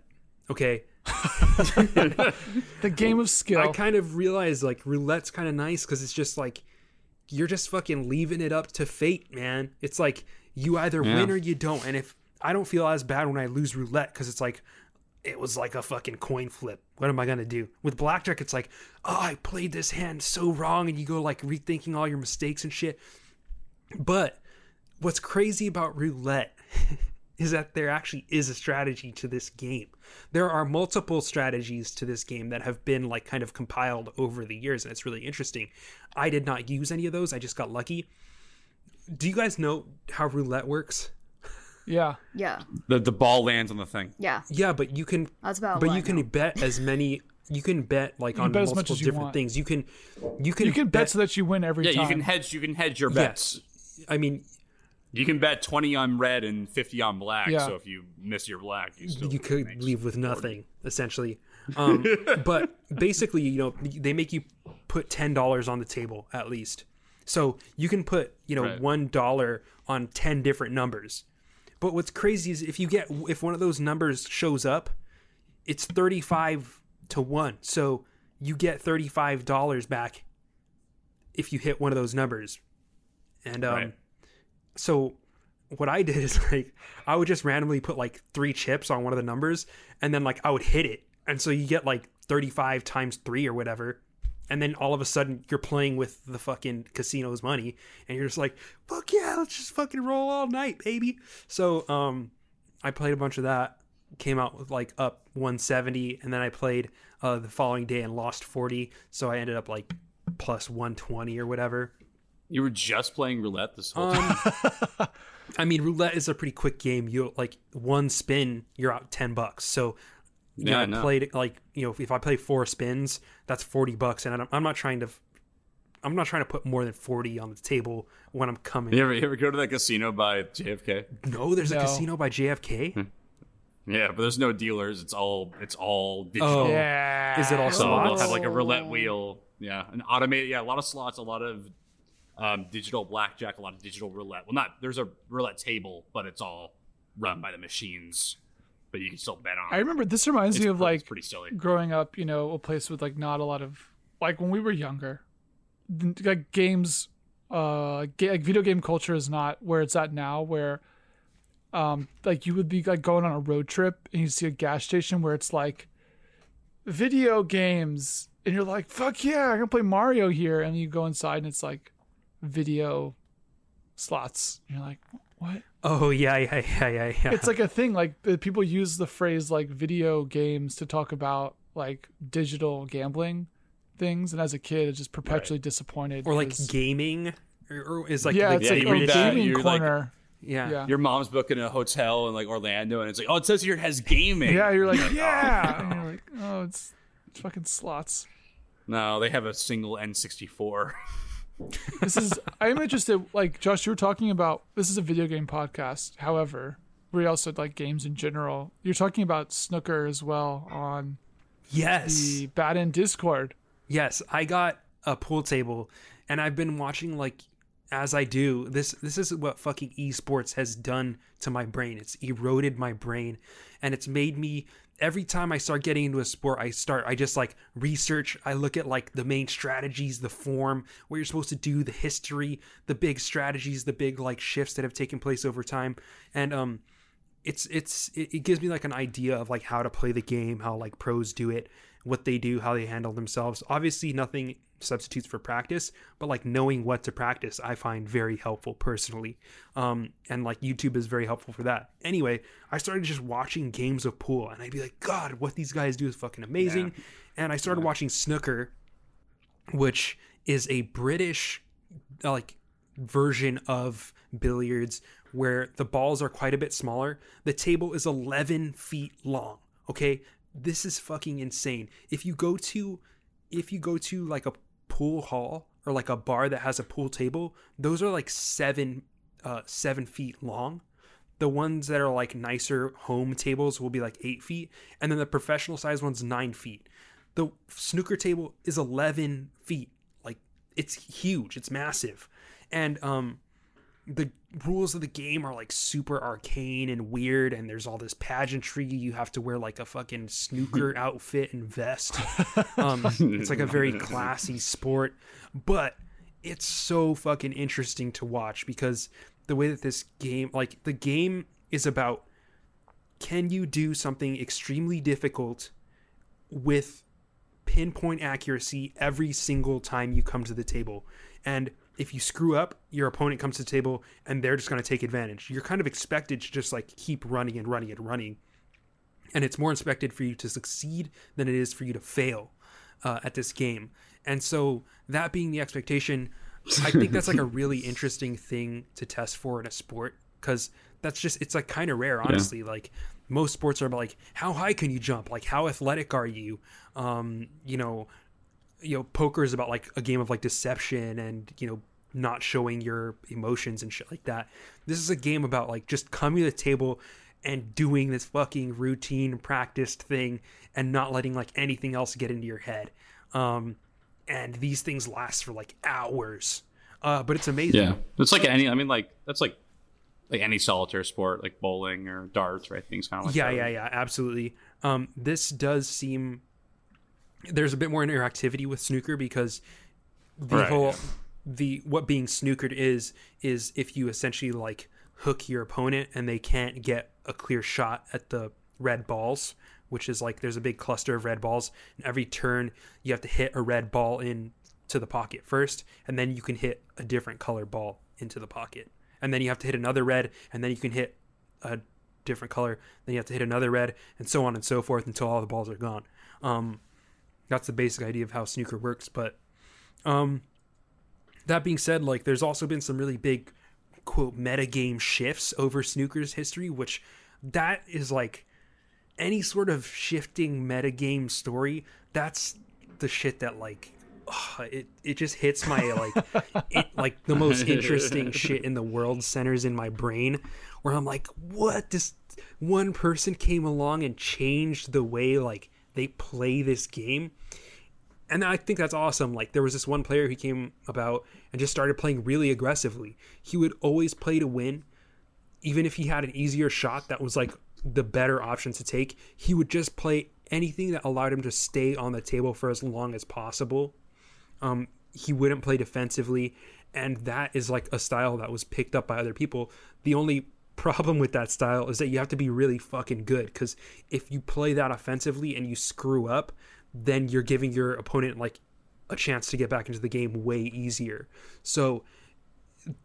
Okay, The game of skill. I kind of realized like roulette's kind of nice because it's just like you're just fucking leaving it up to fate, man. It's like you either win or you don't. And if I don't feel as bad when I lose roulette because it's like it was like a fucking coin flip. What am I gonna do? With blackjack, it's like, oh, I played this hand so wrong, and you go like rethinking all your mistakes and shit. But what's crazy about roulette is that there actually is a strategy to this game. There are multiple strategies to this game that have been like kind of compiled over the years, and it's really interesting. I did not use any of those, I just got lucky. Do you guys know how roulette works? yeah. Yeah, The the ball lands on the thing. yeah. Yeah, but you can That's about. but you can know. bet as many you can bet like can on bet as much multiple as different want. things. You can you can You can bet so that you win every Yeah, time. you can hedge. You can hedge your bets. I mean, You can bet twenty on red and fifty on black. Yeah. So if you miss your black, you still you could leave with nothing essentially um, but basically you know they make you put $10 on the table at least so you can put you know Right. one dollar on 10 different numbers but what's crazy is if you get if one of those numbers shows up it's 35 to 1 so you get $35 back if you hit one of those numbers and um Right. So what I did is like I would just randomly put like three chips on one of the numbers and then like I would hit it. And so you get like 35 times 3 or whatever. And then all of a sudden you're playing with the fucking casino's money and you're just like, "Fuck yeah, let's just fucking roll all night, baby." So um I played a bunch of that, came out with like up 170 and then I played uh the following day and lost 40, so I ended up like plus 120 or whatever. You were just playing roulette this whole Um, time. I mean, roulette is a pretty quick game. You like one spin, you're out ten bucks. So, you Yeah, know, I I know. played like you know, if I play four spins, that's forty bucks, and I'm, I'm not trying to, I'm not trying to put more than forty on the table when I'm coming. You ever, you ever go to that casino by JFK? No, there's a casino by JFK. Yeah, but there's no dealers. It's all it's all digital. Oh. Yeah. Is it all So they'll slots? have like a roulette wheel. Yeah, an automated. Yeah, a lot of slots, a lot of um, digital blackjack, a lot of digital roulette. Well, not there's a roulette table, but it's all run by the machines. But you can still bet on. I remember this reminds me of like pretty silly. growing up, you know, a place with like not a lot of like when we were younger, like games, uh, ga- like video game culture is not where it's at now. Where, um, like you would be like going on a road trip and you see a gas station where it's like video games, and you're like, "Fuck yeah, I can play Mario here," and you go inside and it's like video slots. And you're like, "What?" Oh yeah, yeah, yeah, yeah, yeah. it's like a thing like uh, people use the phrase like video games to talk about like digital gambling things and as a kid it's just perpetually disappointed or like gaming, or, or is like yeah the it's Yeah, like you oh, read gaming you're like- corner yeah. yeah Your mom's booking a hotel in like Orlando, and it's like, oh, it says here it has gaming. yeah you're like yeah oh. and you're like oh it's, it's fucking slots No, they have a single N64. this is i'm interested like josh you were talking about this is a video game podcast however we also like games in general you're talking about snooker as well on Yes. the bad end discord Yes, I got a pool table and I've been watching like as I do. This this is what fucking esports has done to my brain. It's eroded my brain and it's made me every time I start getting into a sport, I start I just like research, I look at like the main strategies, the form, what you're supposed to do, the history, the big strategies, the big like shifts that have taken place over time. And um it's it's it, it gives me like an idea of like how to play the game how like pros do it what they do how they handle themselves obviously nothing substitutes for practice but like knowing what to practice i find very helpful personally um and like youtube is very helpful for that anyway i started just watching games of pool and i'd be like god what these guys do is fucking amazing and i started watching snooker which is a british like version of billiards where the balls are quite a bit smaller. The table is 11 feet long. Okay, this is fucking insane. If you go to, if you go to like a pool hall or like a bar that has a pool table, those are like seven, uh, seven feet long. The ones that are like nicer home tables will be like eight feet, and then the professional size one's nine feet. The snooker table is 11 feet. Like it's huge. It's massive, and um, the rules of the game are like super arcane and weird and there's all this pageantry. You have to wear like a fucking snooker outfit and vest. Um it's like a very classy sport. But it's so fucking interesting to watch because the way that this game like the game is about can you do something extremely difficult with pinpoint accuracy every single time you come to the table? And if you screw up, your opponent comes to the table and they're just going to take advantage. You're kind of expected to just like keep running and running and running. And it's more expected for you to succeed than it is for you to fail uh, at this game. And so, that being the expectation, I think that's like a really interesting thing to test for in a sport because that's just, it's like kind of rare, honestly. Yeah. Like, most sports are like, how high can you jump? Like, how athletic are you? Um, you know, you know poker is about like a game of like deception and you know not showing your emotions and shit like that. This is a game about like just coming to the table and doing this fucking routine practiced thing and not letting like anything else get into your head. Um and these things last for like hours. Uh but it's amazing. Yeah. It's like any i mean like that's like like any solitaire sport like bowling or darts right? Things kind of like yeah that. yeah yeah. Absolutely. Um this does seem there's a bit more interactivity with snooker because the right. whole the what being snookered is is if you essentially like hook your opponent and they can't get a clear shot at the red balls which is like there's a big cluster of red balls. And every turn you have to hit a red ball in to the pocket first and then you can hit a different color ball into the pocket. And then you have to hit another red and then you can hit a different color. Then you have to hit another red and so on and so forth until all the balls are gone. Um, that's the basic idea of how snooker works. But um, that being said, like there's also been some really big quote metagame shifts over snooker's history, which that is like any sort of shifting metagame story. That's the shit that like oh, it it just hits my like it, like the most interesting shit in the world centers in my brain where I'm like, what? This one person came along and changed the way like they play this game. And I think that's awesome. Like there was this one player who came about and just started playing really aggressively. He would always play to win, even if he had an easier shot that was like the better option to take. He would just play anything that allowed him to stay on the table for as long as possible. Um, he wouldn't play defensively, and that is like a style that was picked up by other people. The only problem with that style is that you have to be really fucking good because if you play that offensively and you screw up, then you're giving your opponent like a chance to get back into the game way easier. So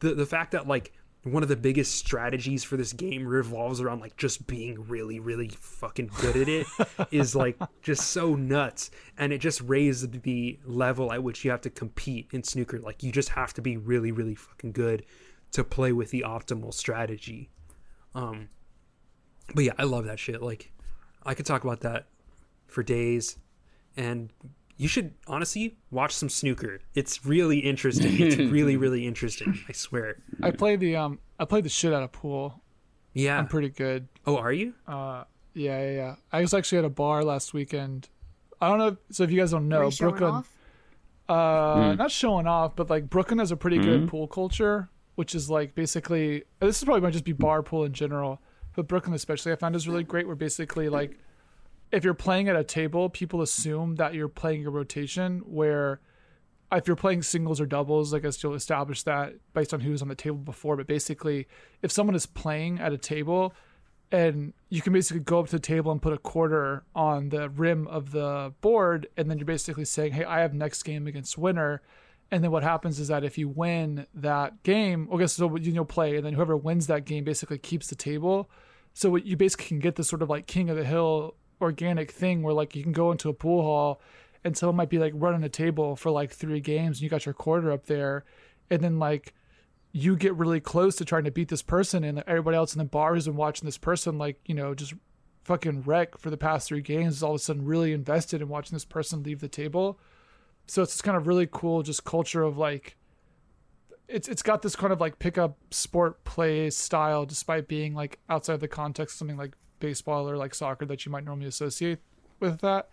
the the fact that like one of the biggest strategies for this game revolves around like just being really really fucking good at it is like just so nuts. And it just raised the level at which you have to compete in snooker. Like you just have to be really really fucking good to play with the optimal strategy um, but yeah, I love that shit. Like, I could talk about that for days, and you should honestly watch some snooker. It's really interesting. It's really really interesting. I swear. I play the um I play the shit out of pool. Yeah, I'm pretty good. Oh, are you? Uh, yeah, yeah, yeah. I was actually at a bar last weekend. I don't know. So if you guys don't know, Brooklyn. Uh, mm. not showing off, but like Brooklyn has a pretty mm. good hmm. pool culture which is like basically this is probably might just be bar pool in general, but Brooklyn especially I found is really great. Where basically like if you're playing at a table, people assume that you're playing a rotation. Where if you're playing singles or doubles, I guess you'll establish that based on who's on the table before. But basically, if someone is playing at a table, and you can basically go up to the table and put a quarter on the rim of the board, and then you're basically saying, "Hey, I have next game against winner." And then what happens is that if you win that game, guess so you know play, and then whoever wins that game basically keeps the table. So you basically can get this sort of like king of the hill organic thing where like you can go into a pool hall and someone might be like running a table for like three games and you got your quarter up there and then like you get really close to trying to beat this person and everybody else in the bar who's been watching this person like you know just fucking wreck for the past three games is all of a sudden really invested in watching this person leave the table so it's this kind of really cool just culture of like it's it's got this kind of like pickup sport play style despite being like outside the context of something like baseball or like soccer that you might normally associate with that.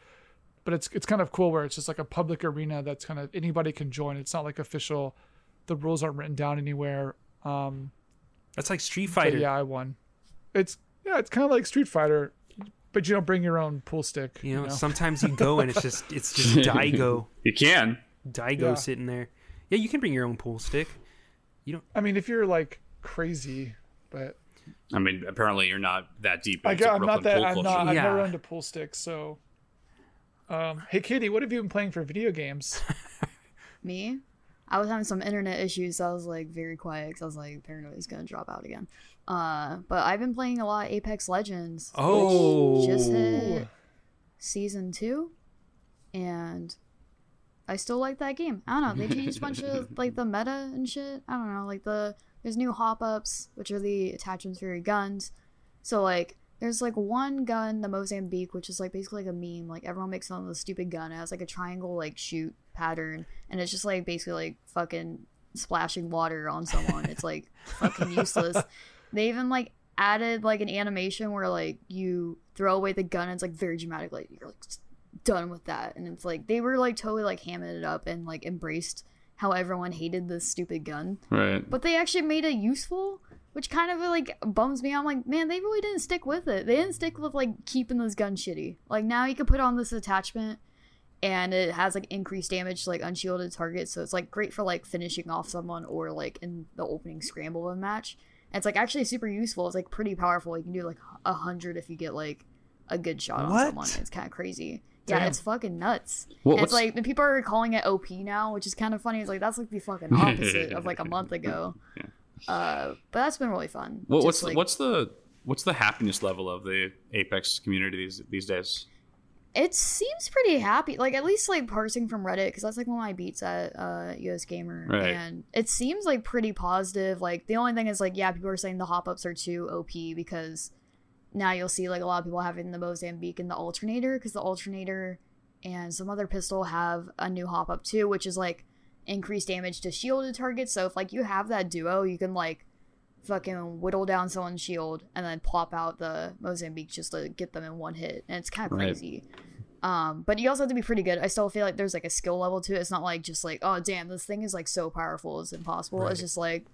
But it's it's kind of cool where it's just like a public arena that's kind of anybody can join. It's not like official. The rules aren't written down anywhere. Um, That's like Street Fighter. yeah, I won. It's yeah, it's kind of like Street Fighter, but you don't bring your own pool stick. You know, sometimes you go and it's just it's just Daigo, You can. Daigo Yeah. sitting there. Yeah, you can bring your own pool stick. You know, I mean, if you're like crazy, but I mean, apparently you're not that deep I into got, I'm Brooklyn not that. pool I'm culture. not. I've Yeah. never owned a pool stick, so. Um, hey, Katie, what have you been playing for video games? Me? I was having some internet issues, so I was like very quiet because I was like paranoid is gonna drop out again. Uh, but I've been playing a lot of Apex Legends. which Oh. just hit season two, and I still like that game. I don't know. They changed a bunch of like the meta and shit. I don't know. Like the there's new hop ups, which are the attachments for your guns. So like there's like one gun, the Mozambique, which is like basically like a meme. Like everyone makes fun of the stupid gun. It has like a triangle like shoot pattern, and it's just like basically like fucking splashing water on someone. it's like fucking useless. They even like added like an animation where like you throw away the gun. And it's like very dramatic. Like you're like done with that, and it's like they were like totally like hamming it up and like embraced how everyone hated this stupid gun Right. but they actually made it useful which kind of like bums me out. I'm like, man, they really didn't stick with it. They didn't stick with like keeping this gun shitty. Like now you can put on this attachment and it has like increased damage to like unshielded targets, so it's like great for like finishing off someone or like in the opening scramble of a match. And it's like actually super useful. It's like pretty powerful. You can do like a hundred if you get like a good shot on What? someone. It's kind of crazy. Yeah, it's fucking nuts. What- it's like the people are calling it OP now, which is kind of funny. It's like that's like the fucking opposite of like a month ago. Uh, but that's been really fun. What, what's like, the, what's the what's the happiness level of the Apex community these these days? It seems pretty happy. Like at least like parsing from Reddit because that's like one of my beats at uh, US Gamer, Right. and it seems like pretty positive. Like the only thing is like yeah, people are saying the hop ups are too OP because now you'll see like a lot of people having the Mozambique and the alternator because the alternator and some other pistol have a new hop up too, which is like increased damage to shielded targets. So if like you have that duo, you can like fucking whittle down someone's shield and then plop out the Mozambique just to get them in one hit. And it's kind of Right. crazy. Um, but you also have to be pretty good. I still feel like there's like a skill level to it. It's not like just like, oh damn, this thing is like so powerful, it's impossible. Right. It's just like,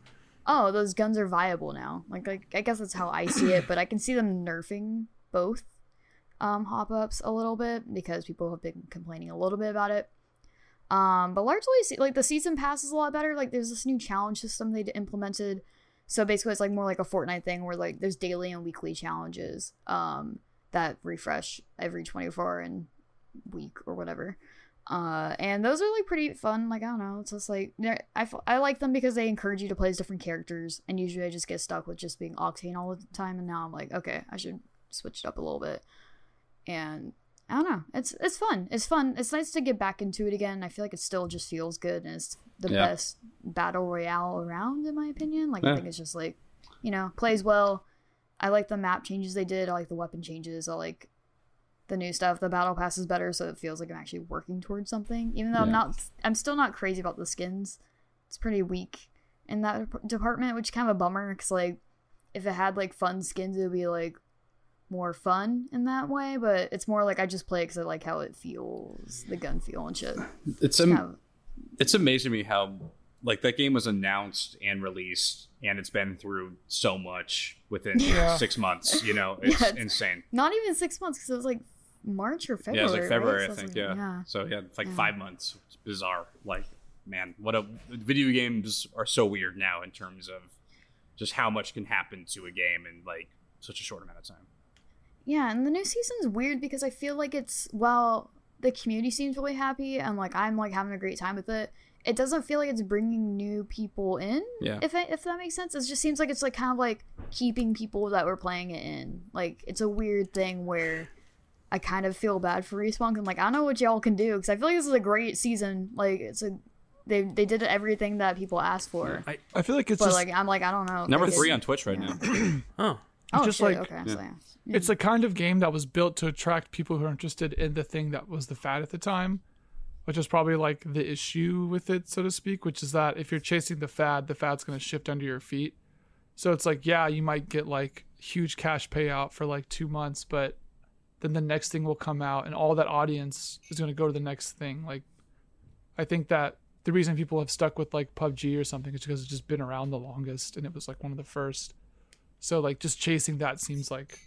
oh, those guns are viable now. Like, like I guess that's how I see it, but I can see them nerfing both um hop ups a little bit because people have been complaining a little bit about it. Um, but largely, like the season pass is a lot better. Like there's this new challenge system they implemented. So basically, it's like more like a Fortnite thing where like there's daily and weekly challenges um, that refresh every 24 and week or whatever. Uh, and those are like pretty fun. Like I don't know, it's just like I, I like them because they encourage you to play as different characters. And usually, I just get stuck with just being Octane all the time. And now I'm like, okay, I should switch it up a little bit. And I don't know. It's it's fun. It's fun. It's nice to get back into it again. I feel like it still just feels good and it's the Yeah. best battle royale around in my opinion. Like Yeah. I think it's just like, you know, plays well. I like the map changes they did. I like the weapon changes. I like the new stuff. The battle pass is better, so it feels like I'm actually working towards something. Even though I'm not, I'm still not crazy about the skins. It's pretty weak in that department, which is kind of a bummer. Cause like, if it had like fun skins, it would be like more fun in that way. But it's more like I just play because I like how it feels, the gun feel and shit. It's Kind um, of- it's amazing to me how like that game was announced and released and it's been through so much within Yeah. six months. You know, it's Yeah, it's- insane. not even six months because it was like March or February. Yeah, it was like? February, So I it's think. like- yeah. So yeah, it's like Yeah. five months. It's bizarre. Like, man, what a video games are so weird now in terms of just how much can happen to a game in like such a short amount of time. Yeah, and the new season's weird because I feel like it's well, the community seems really happy and like I'm like having a great time with it. It doesn't feel like it's bringing new people in. Yeah. If it, if that makes sense, it just seems like it's like kind of like keeping people that were playing it in. Like it's a weird thing where I kind of feel bad for respawn. 'cause I'm like I don't know what y'all can do because I feel like this is a great season. Like it's a they they did everything that people asked for. I feel like it's But just like I'm like I don't know. Number like, three on Twitch right now. Oh, Oh, just shit, like- okay, so yeah. it's the kind of game that was built to attract people who are interested in the thing that was the fad at the time, which is probably like the issue with it, so to speak, which is that if you're chasing the fad, the fad's going to shift under your feet. So it's like, yeah, you might get like huge cash payout for like two months, but then the next thing will come out and all that audience is going to go to the next thing. Like, I think that the reason people have stuck with like PUBG or something is because it's just been around the longest and it was like one of the first. So like just chasing that seems like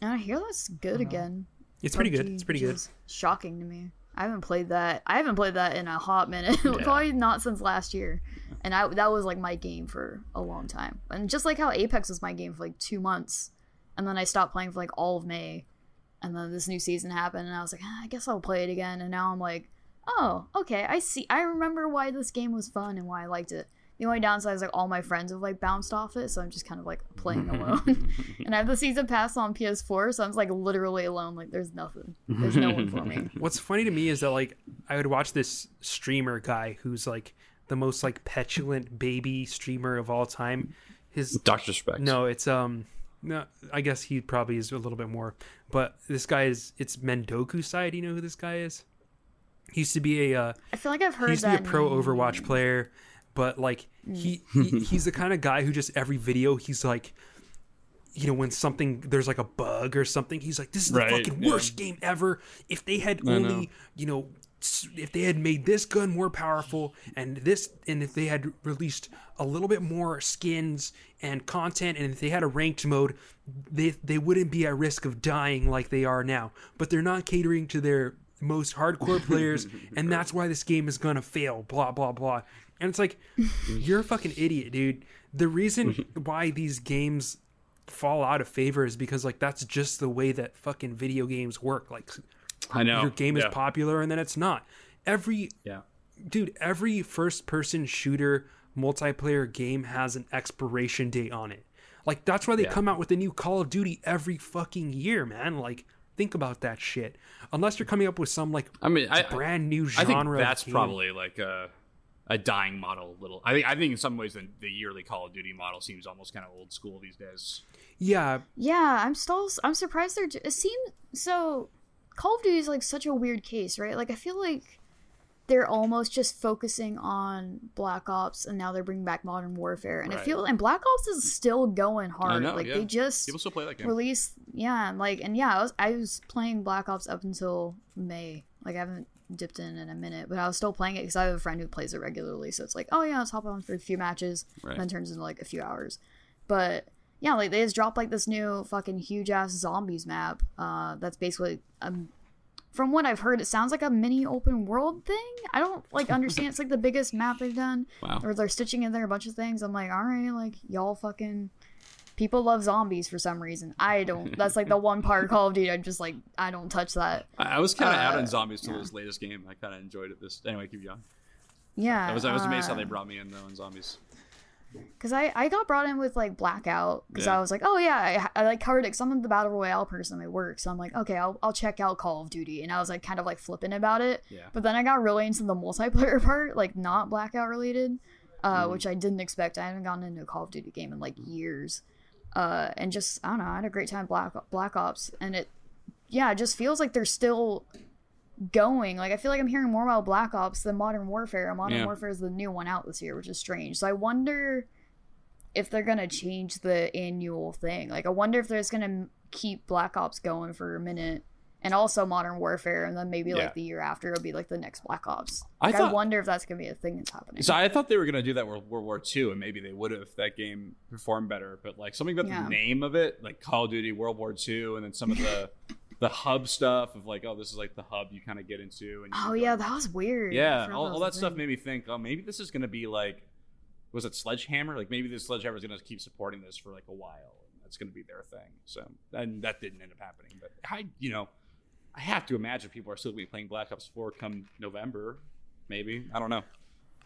And I hear that's good again. It's pretty good. It's pretty good. is Shocking to me. I haven't played that. I haven't played that in a hot minute. Probably not since last year. And I that was like my game for a long time. And just like how Apex was my game for like two months, and then I stopped playing for like all of May, and then this new season happened, and I was like, "Ah, I guess I'll play it again. And now I'm like, oh, okay, I see. I remember why this game was fun and why I liked it. The only downside is like all my friends have like bounced off it, so I'm just kind of like playing alone. and I have the season pass on PS4, so I'm just, like literally alone. Like there's nothing. There's no one for me. What's funny to me is that like I would watch this streamer guy who's like the most like petulant baby streamer of all time. His Doctor Specs. no, it's um no, I guess he probably is a little bit more. But this guy is it's Mendokusaii. You know who this guy is? He used to be a uh, I feel like I've heard he used to be a pro name. Overwatch player, but like he, mm. he he's the kind of guy who just every video he's like, you know, when something there's like a bug or something, he's like, this is the Right, fucking yeah. worst game ever. If they had I only, know. you know. If they had made this gun more powerful, and this, and if they had released a little bit more skins and content, and if they had a ranked mode, they they wouldn't be at risk of dying like they are now. But they're not catering to their most hardcore players, and that's why this game is gonna fail. Blah blah blah. And it's like, you're a fucking idiot, dude. The reason why these games fall out of favor is because like that's just the way that fucking video games work. Like I know. your game is popular and then it's not. Every Yeah. dude, every first person shooter multiplayer game has an expiration date on it. Like that's why they Yeah. come out with a new Call of Duty every fucking year, man. Like think about that shit. Unless you're coming up with some like I mean, I, brand new genre. I think that's probably like a a dying model. A little. I think. I think in some ways the, the yearly Call of Duty model seems almost kind of old school these days. yeah. Yeah, I'm still. I'm surprised they're. It seems so. Call of Duty is like such a weird case, right? Like I feel like they're almost just focusing on Black Ops, and now they're bringing back Modern Warfare, and I Right. feel and Black Ops is still going hard. know, like yeah. they just People still play that game. released, yeah, and like and yeah, I was I was playing Black Ops up until May. Like I haven't dipped in in a minute, but I was still playing it because I have a friend who plays it regularly. So it's like, oh yeah, let's hop on for a few matches, Right. and then turns into like a few hours. But yeah, like they just dropped like this new fucking huge ass zombies map. Uh, that's basically um, from what I've heard, it sounds like a mini open world thing. I don't like understand. it's like the biggest map they've done, Wow. or they're stitching in there a bunch of things. I'm like, all right, like y'all fucking. People love zombies for some reason. I don't. That's like the one part of Call of Duty. I'm just like, I don't touch that. I, I was kind of out Uh, on zombies till this latest game. I kind of enjoyed it. This anyway. Keep going. Yeah, I was I was amazed how uh, they brought me in though in zombies. Because I, I got brought in with like Blackout because Yeah. I was like, oh yeah, I, I like covered it. 'cause I'm the battle royale person at my work, so I'm like, okay, I'll, I'll check out Call of Duty, and I was like kind of like flipping about it. Yeah. But then I got really into the multiplayer part, like not Blackout related, uh, Mm. which I didn't expect. I haven't gotten into a Call of Duty game in like years, uh, and just I don't know, I had a great time Black Black Ops, and it, yeah, it just feels like they're still going. Like I feel like I'm hearing more about Black Ops than Modern Warfare. and Modern Yeah. Warfare is the new one out this year, which is strange. So I wonder if they're gonna change the annual thing. Like I wonder if they're just gonna keep Black Ops going for a minute. And also Modern Warfare, and then maybe Yeah. like the year after it'll be like the next Black Ops. I Like, I, thought- wonder if that's gonna be a thing that's happening. So I thought they were gonna do that World, World War II, and maybe they would have if that game performed better. But like something about Yeah. the name of it, like Call of Duty World War II, and then some of the the hub stuff of like, oh, this is like the hub you kind of get into. And oh yeah, that was weird. Yeah, all, all that stuff made me think, oh, maybe this is gonna be like, was it Sledgehammer? Like maybe this Sledgehammer is gonna keep supporting this for like a while, and that's gonna be their thing. So and that didn't end up happening. But I, you know, I have to imagine people are still gonna be playing Black Ops 4 come November. Maybe I don't know.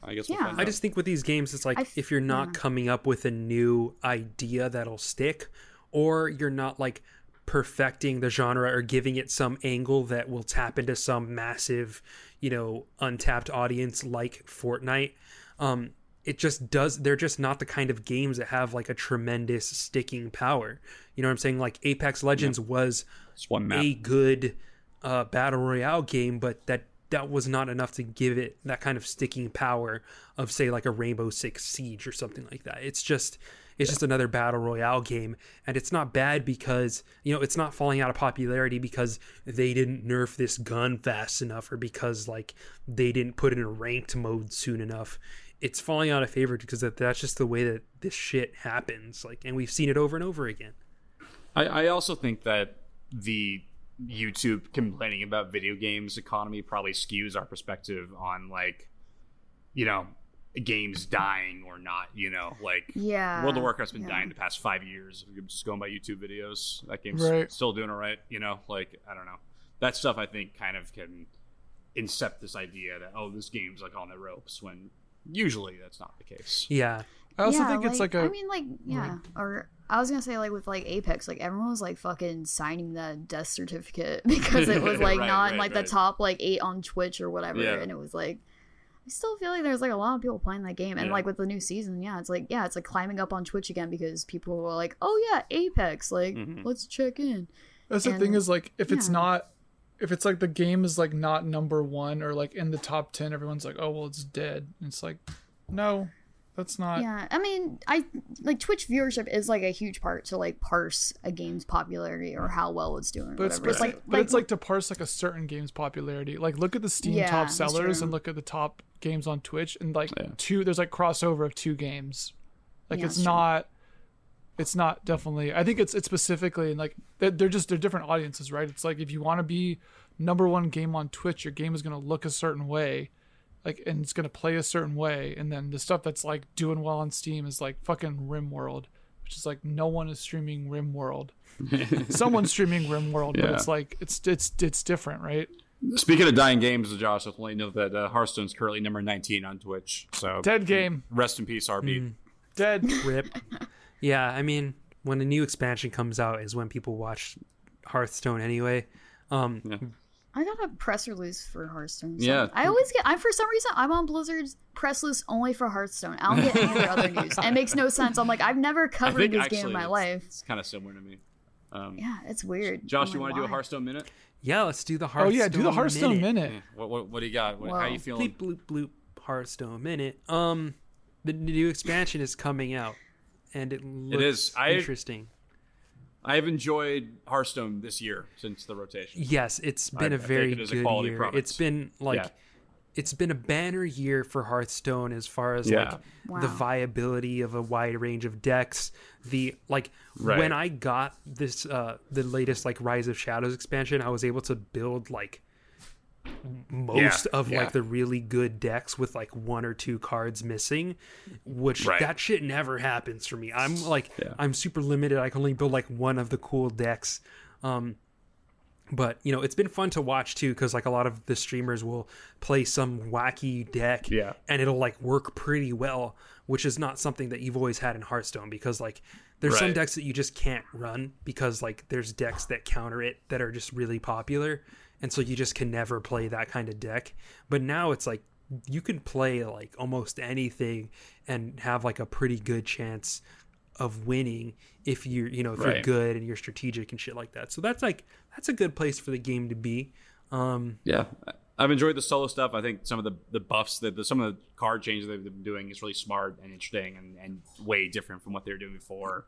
I guess we'll Yeah. find I just think with these games, it's like I f- if you're not yeah. coming up with a new idea that'll stick, or you're not like perfecting the genre or giving it some angle that will tap into some massive, you know, untapped audience like Fortnite. Um, it just does. They're just not the kind of games that have like a tremendous sticking power. You know what I'm saying? Like Apex Legends was It's one a good uh, battle royale game, but that that was not enough to give it that kind of sticking power of say like a Rainbow Six Siege or something like that. It's just It's just another battle royale game, and it's not bad because you know it's not falling out of popularity because they didn't nerf this gun fast enough or because like they didn't put it in a ranked mode soon enough. It's falling out of favor because that, that's just the way that this shit happens. Like, and we've seen it over and over again. I, I also think that the YouTube complaining about video games economy probably skews our perspective on like, you know, games dying or not. You know, like Yeah. World of Warcraft's been yeah. dying the past five years. If you're just going by YouTube videos, that game's Right. still doing all right. You know, like I don't know. That stuff I think kind of can incept this idea that oh, this game's like on the ropes when usually that's not the case. Yeah, I also Yeah, think it's like a I mean, like, yeah. Or I was gonna say, like, with like Apex, like everyone was like fucking signing the death certificate because it was like Right, not right, like right. the top like eight on Twitch or whatever, Yeah. and it was like. I still feel like there's like a lot of people playing that game, and Yeah. like with the new season, yeah, it's like yeah, it's like climbing up on Twitch again because people were like, oh yeah, Apex, like Mhm. let's check in. That's the thing is like if it's not if it's like the game is like not number one or like in the top ten, everyone's like, oh well, it's dead. And it's like, no, that's not. Yeah, I mean, I like Twitch viewership is like a huge part to like parse a game's popularity or how well it's doing. Or But it's, whatever. it's like, but it's like to parse like a certain game's popularity. Like look at the Steam Yeah, top sellers and look at the top games on Twitch and like Yeah. two there's like crossover of two games. Like Yeah, it's that's true. not it's not definitely I think it's it's specifically and like they're, they're just they're different audiences, right? It's like if you want to be number one game on Twitch, your game is gonna look a certain way. Like and it's gonna play a certain way, and then the stuff that's like doing well on Steam is like fucking RimWorld, which is like no one is streaming RimWorld. Someone's streaming RimWorld, but it's like it's it's it's different, right? Speaking of dying games, Josh, I'll let you know that uh, Hearthstone's currently number 19 on Twitch. So Dead game, rest in peace, RB. dead. rip. yeah, I mean, when a new expansion comes out is when people watch Hearthstone anyway. Um, I got a press release for Hearthstone. so Yeah. I always get. I for some reason I'm on Blizzard's press list only for Hearthstone. I don't get any other news. And it makes no sense. I'm like I've never covered this actually game in my it's, life. It's kind of similar to me. Um, Yeah, it's weird. Josh, I'm you want to do a? Hearthstone minute? yeah, let's do the Oh Hearthstone. yeah, do the Hearthstone minute. Yeah. What, what, what do you got? What, how Wow. you feeling? Bleep bloop bloop Hearthstone minute. Um, the new expansion is coming out, and it looks is. I- interesting. I have enjoyed Hearthstone this year since the rotation. Yes, it's been I- a I think very it is a good quality year. product. It's been like Yeah. it's been a banner year for Hearthstone as far as Yeah. like Wow. the viability of a wide range of decks. The like Right. when I got this uh the latest like Rise of Shadows expansion, I was able to build like most of yeah. like the really good decks with like one or two cards missing which Right. that shit never happens for me i'm like Yeah. i'm super limited i can only build like one of the cool decks um but you know it's been fun to watch too because like a lot of the streamers will play some wacky deck Yeah. and it'll like work pretty well which is not something that you've always had in hearthstone because like there's some decks that you just can't run because like there's decks that counter it that are just really popular and so you just can never play that kind of deck but now it's like you can play like almost anything and have like a pretty good chance of winning if you're you know if you're good and you're strategic and shit like that so that's like that's a good place for the game to be um Yeah, I've enjoyed the solo stuff. I think some of the the buffs that the, some of the card changes they've been doing is really smart and interesting and, and way different from what they were doing before.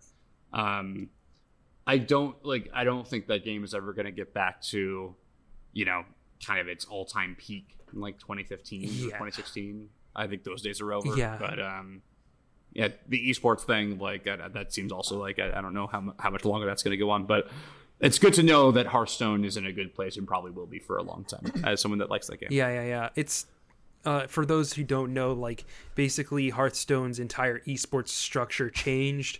Um, I don't like. I don't think that game is ever going to get back to, you know, kind of its all time peak in like 2015 or 2016. I think those days are over. Yeah. but um. Yeah, the esports thing, like that, that seems also like I, I don't know how how much longer that's going to go on, but it's good to know that Hearthstone is in a good place and probably will be for a long time. As someone that likes that game, Yeah, yeah, yeah. It's uh, for those who don't know, like basically Hearthstone's entire esports structure changed.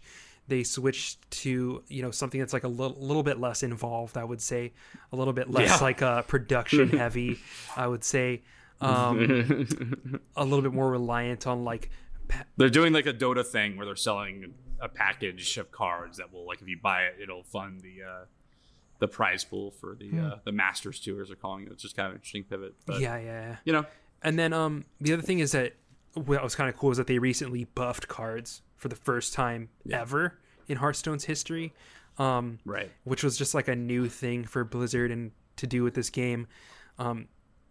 They switched to you know something that's like a little, little bit less involved. I would say a little bit less Yeah. like uh, production heavy. I would say um, a little bit more reliant on like pa- they're doing like a Dota thing where they're selling a package of cards that will like if you buy it, it'll fund the uh, the prize pool for the uh, the Masters tours. They're calling it. It's just kind of an interesting pivot. But, yeah, yeah, yeah. you know, And then um the other thing is that what was kind of cool is that they recently buffed cards for the first time ever in Hearthstone's history. Um right? which was just like a new thing for Blizzard and to do with this game. Um,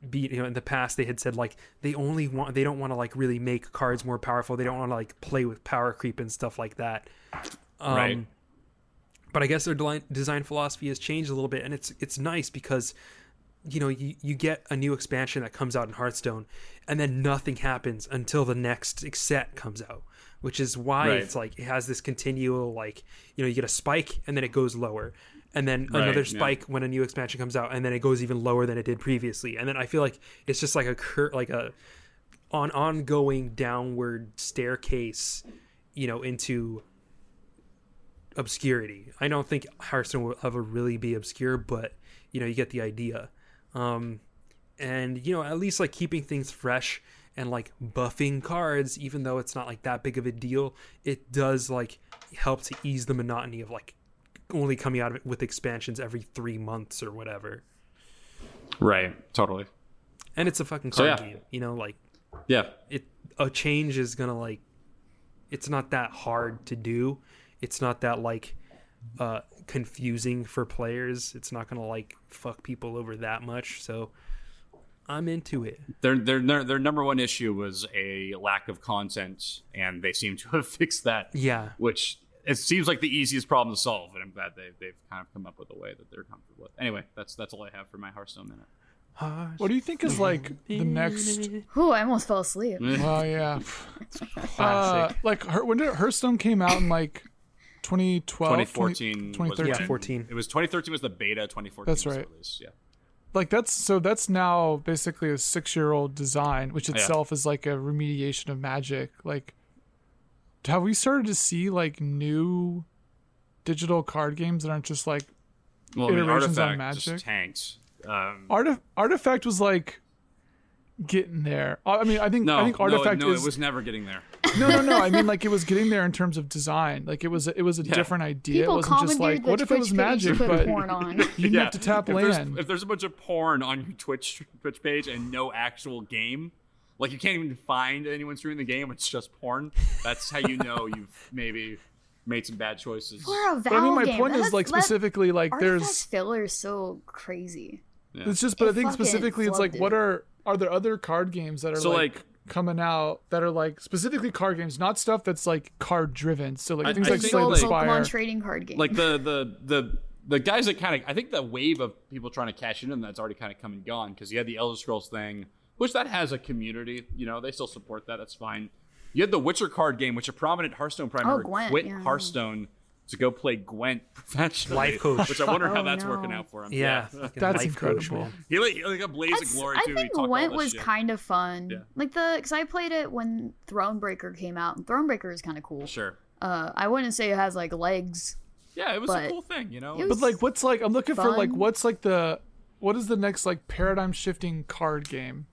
be you know in the past they had said like they only want they don't want to like really make cards more powerful they don't want to like play with power creep and stuff like that um, Right. but i guess their design, design philosophy has changed a little bit and it's it's nice because you know you, you get a new expansion that comes out in hearthstone and then nothing happens until the next set comes out which is why Right. it's like it has this continual like you know you get a spike and then it goes lower and then Right, another yeah. spike when a new expansion comes out and then it goes even lower than it did previously and then i feel like it's just like a cur- like a on ongoing downward staircase you know into obscurity i don't think hearthstone will ever really be obscure but you know you get the idea um and you know at least like keeping things fresh and like buffing cards even though it's not like that big of a deal it does like help to ease the monotony of like only coming out of it with expansions every three months or whatever Right. Totally. and it's a fucking So, card yeah. game you know like Yeah. it a change is gonna like it's not that hard to do it's not that like uh confusing for players it's not gonna like fuck people over that much so i'm into it Their, their their their number one issue was a lack of content, and they seem to have fixed that. yeah Which it seems like the easiest problem to solve, and I'm glad they they've kind of come up with a way that they're comfortable with. Anyway, that's that's all I have for my Hearthstone minute. What do you think is like the next? Oh, I almost fell asleep. Well, yeah. Uh, like her, when did Hearthstone came out in like 2012, 2014, 2013. yeah 14 It was 2013 was the beta. 2014 That's right. release. Yeah. Like that's so that's now basically a six-year-old design, which itself is like a remediation of Magic. Like, have we started to see like new digital card games that aren't just like Well, I mean, Iterations on Artifact just Magic? tanked. Um, Artif- Artifact was like getting there. I I mean, I think no, I think no, Artifact no, is it was never getting there. No, no, no. I mean, like it was getting there in terms of design. Like it was, it was a different idea. People it wasn't just like, the what if it was magic, to but porn on. you didn't have to tap if there's, land. if there's a bunch of porn on your Twitch Twitch page and no actual game, like you can't even find anyone streaming the game, it's just porn. That's how you know you've maybe made some bad choices. For a Valve But I mean, my game, point is that's- like specifically like there's. filler is so crazy. Yeah. It's just, but It I think specifically, it's like, flubbed what are are there other card games that are So, like, like- coming out that are like specifically card games, not stuff that's like card driven. So like I- things I like think, Slay the Dual Spire. Pokemon trading card game. like the the the the guys that kind of I think the wave of people trying to cash in on that's already kind of come and gone because you had the Elder Scrolls thing, which that has a community. You know, they still support that. That's fine. You had the Witcher card game, which a prominent Hearthstone prime Oh, member Gwent, quit yeah. Hearthstone to go play Gwent professionally. Life coach. Which I wonder how Oh, that's no. working out for him. yeah, fucking That's life coach, incredible. He like, he like a blaze That's- of glory I too. He think Gwent was shit. kind of fun. Yeah. Like the because I played it when Thronebreaker came out, and Thronebreaker is kind of cool. Sure. Uh, I wouldn't say it has like legs. Yeah, it was a cool thing, you know. But like, what's like? I'm looking for like, what's like the, what is the next like paradigm shifting card game?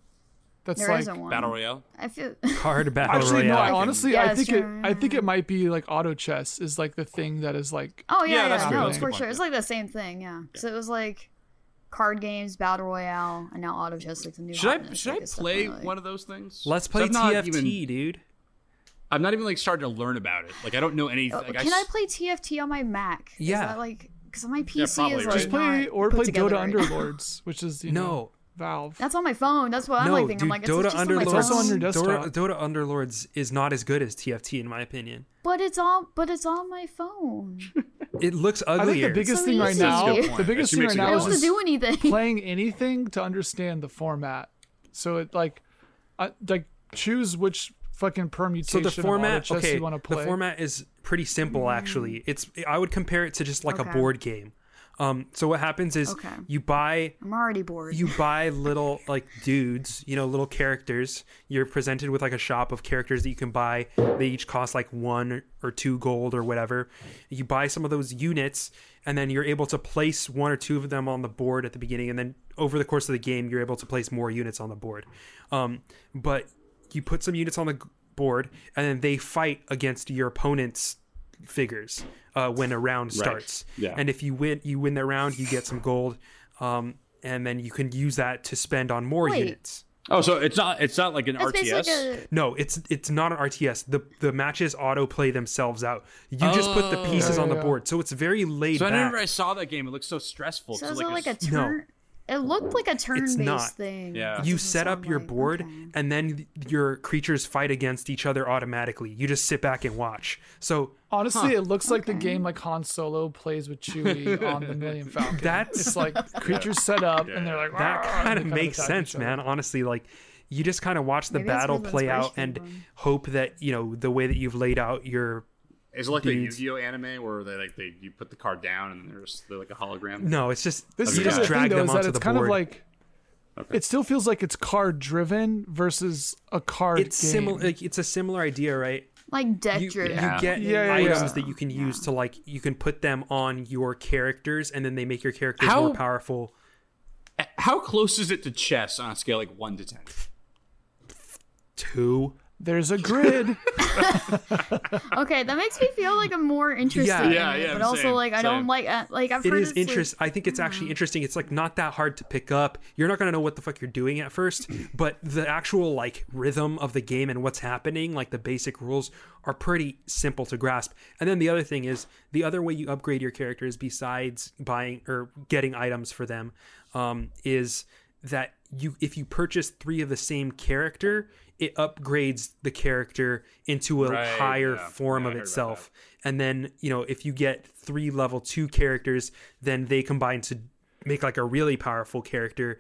That's There like not one. Battle Royale. I feel hard battle Actually, no. royale I honestly, Yeah, I it's think it. I think it might be like auto chess is like the thing that is like. Oh yeah, Yeah, yeah, that's true. no, That's for sure. point, It's like the same thing, yeah. So it was like card games, battle royale, and now auto chess like the new. Should I should like, I play like- one of those things? Let's play I've not tft even- dude I'm not even like starting to learn about it. Like I don't know anything. Oh, Like, Can I s- play TFT on my Mac? Is Yeah. that like because my PC probably, is right? like Just play or play together Dota right. Underlords, which is you know, no Valve. That's on my phone. That's what I'm no like thinking. dude I'm like, it's dota just on my underlords It's also on your desktop. dota, dota underlords is not as good as tft in my opinion But it's on. But it's on my phone. it looks I think the biggest So thing right now, That's a good point. the biggest thing right now is don't point. have to do anything. playing anything to understand the format. So it like, uh, like choose which fucking so permutation the of format auto chess okay you want to play. the format is pretty simple actually it's i would compare it to just like Okay. a board game um so what happens is Okay. you buy I'm already bored. you buy little like dudes, you know, little characters. You're presented with like a shop of characters that you can buy. They each cost like one or two gold or whatever. You buy some of those units, and then you're able to place one or two of them on the board at the beginning, and then over the course of the game, you're able to place more units on the board. Um, but you put some units on the board, and then they fight against your opponent's figures uh, when a round starts. Yeah. And if you win, you win the round, you get some gold, um, and then you can use that to spend on more Wait. units. Oh, so it's not it's not like an It's RTS. like a. No, it's it's not an RTS. The the matches auto play themselves out. You just put the pieces Yeah, on the yeah. board, so it's very laid so back. whenever I saw that game, it looks so stressful. So 'cause is it it like like a turn? It looked like a turn-based thing. Yeah. You set up your like- board okay. and then your creatures fight against each other automatically you just sit back and watch so Honestly, it looks like the game like Han Solo plays with Chewie on the Millennium Falcon. That's- it's like creatures set up and they're like that kind of makes sense man honestly like you just kind of watch the Maybe battle play out and came from. hope that you know the way that you've laid out your Is it like the Dudes. Yu-Gi-Oh anime where they like they you put the card down and there's they're like a hologram? no it's just This you is just kind of the drag thing, though, them is that onto it's the kind board of like Okay. it still feels like it's card driven versus a card it's similar like it's a similar idea right like deck you, driven. you Yeah. get Yeah, yeah, items yeah. that you can use to like you can put them on your characters and then they make your characters How- more powerful How close is it to chess on a scale like one to ten? two There's a grid. Okay, that makes me feel like I'm more interested. Yeah. in Yeah, it, yeah, but also same, like I same. don't like uh, like I've it heard is it's, like- interest i think it's actually interesting it's like not that hard to pick up you're not going to know what the fuck you're doing at first but the actual like rhythm of the game and what's happening like the basic rules are pretty simple to grasp and then the other thing is the other way you upgrade your characters besides buying or getting items for them um, is that you if you purchase three of the same character it upgrades the character into a Right, higher yeah. form Yeah, of itself. and then you know if you get three level two characters then they combine to make like a really powerful character.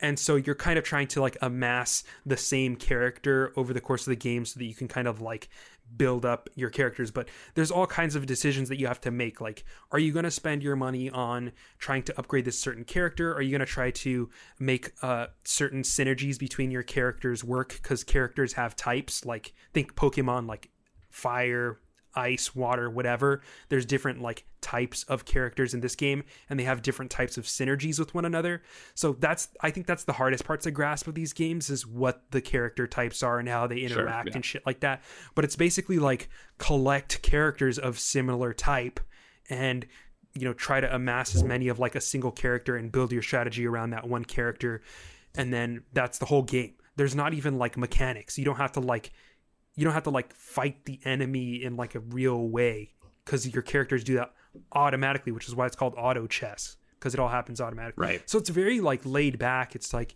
And so you're kind of trying to like amass the same character over the course of the game so that you can kind of like build up your characters but there's all kinds of decisions that you have to make. Like are you going to spend your money on trying to upgrade this certain character? Are you going to try to make uh, certain synergies between your characters work? Because characters have types. Like think pokemon like fire ice water whatever there's different like types of characters in this game and they have different types of synergies with one another. So that's i think that's the hardest part to grasp of these games is what the character types are and how they interact yeah. and shit like that. But it's basically like collect characters of similar type and you know try to amass as many of like a single character and build your strategy around that one character. And then that's the whole game. There's not even like mechanics. You don't have to like you don't have to like fight the enemy in like a real way because your characters do that automatically which is why it's called auto chess because it all happens automatically Right. so it's very like laid back it's like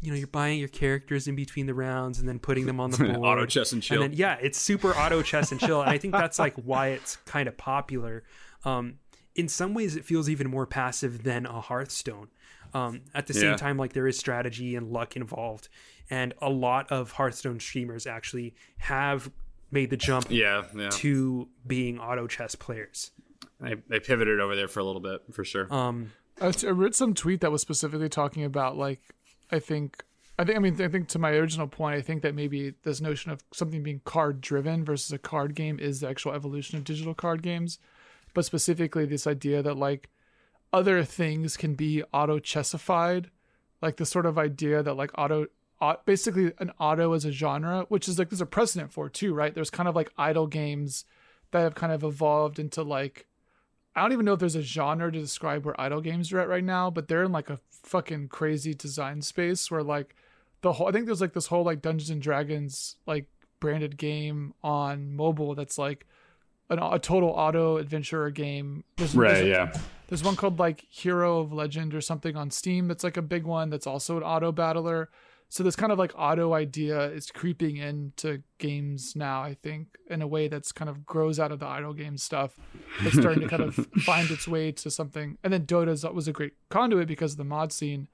you know you're buying your characters in between the rounds and then putting them on the board Auto chess and chill. and then, yeah it's super auto chess and chill and i think that's like why it's kind of popular um in some ways it feels even more passive than a hearthstone um at the same Yeah. time like there is strategy and luck involved and a lot of hearthstone streamers actually have made the jump yeah, yeah. to being auto chess players They, they pivoted over there for a little bit for sure. um I I read some tweet that was specifically talking about like I think I think I mean I think to my original point I think that maybe this notion of something being card driven versus a card game is the actual evolution of digital card games, but specifically this idea that like other things can be auto chessified, like the sort of idea that like auto au- basically an auto as a genre, which is like there's a precedent for too, right? There's kind of like idle games that have kind of evolved into like I don't even know if there's a genre to describe where idle games are at right now, but they're in like a fucking crazy design space where like the whole I think there's like this whole like Dungeons and Dragons like branded game on mobile that's like an, a total auto adventure game. There's, there's, yeah. there's one called like Hero of Legend or something on Steam that's like a big one that's also an auto battler. So this kind of like auto idea is creeping into games now, I think, in a way that's kind of grows out of the idle game stuff. It's starting to kind of find its way to something. And then dota was a great conduit because of the mod scene.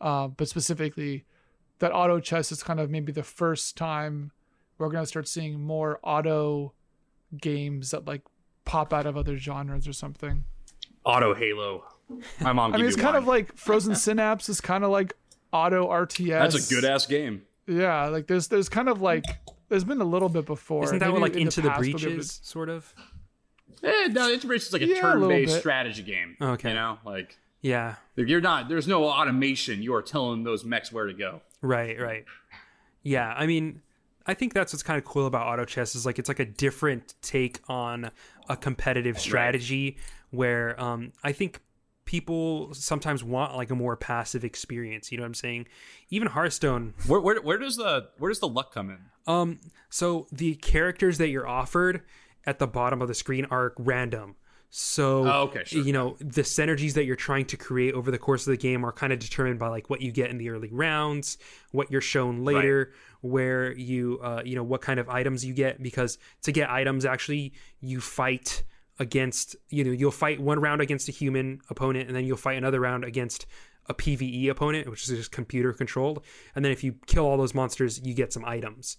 Uh, but specifically, that auto chess is kind of maybe the first time we're going to start seeing more auto games that like pop out of other genres or something. Auto Halo. My mom. I mean, it's kind one. of like Frozen Synapse is kind of like auto RTS. That's a good ass game. Yeah, like there's there's kind of like there's been a little bit before. isn't that Maybe what like in into the past we'll breach is sort of Eh, no, it's basically like a Yeah, a turn-based bit. strategy game. Okay. You know, like yeah you're not. There's no automation. You are telling those mechs where to go. Right, right. Yeah, I mean, I think that's what's kind of cool about auto chess is like it's like a different take on a competitive strategy where um I think people sometimes want like a more passive experience, you know what I'm saying? Even Hearthstone Where, where, where does the where does the luck come in? um so the characters that you're offered at the bottom of the screen are random. So, Oh, okay, sure. you know, the synergies that you're trying to create over the course of the game are kind of determined by like what you get in the early rounds, what you're shown later, where you, uh, you know, what kind of items you get. Because to get items, actually, you fight against, you know, you'll fight one round against a human opponent, and then you'll fight another round against a PVE opponent, which is just computer controlled. And then if you kill all those monsters, you get some items.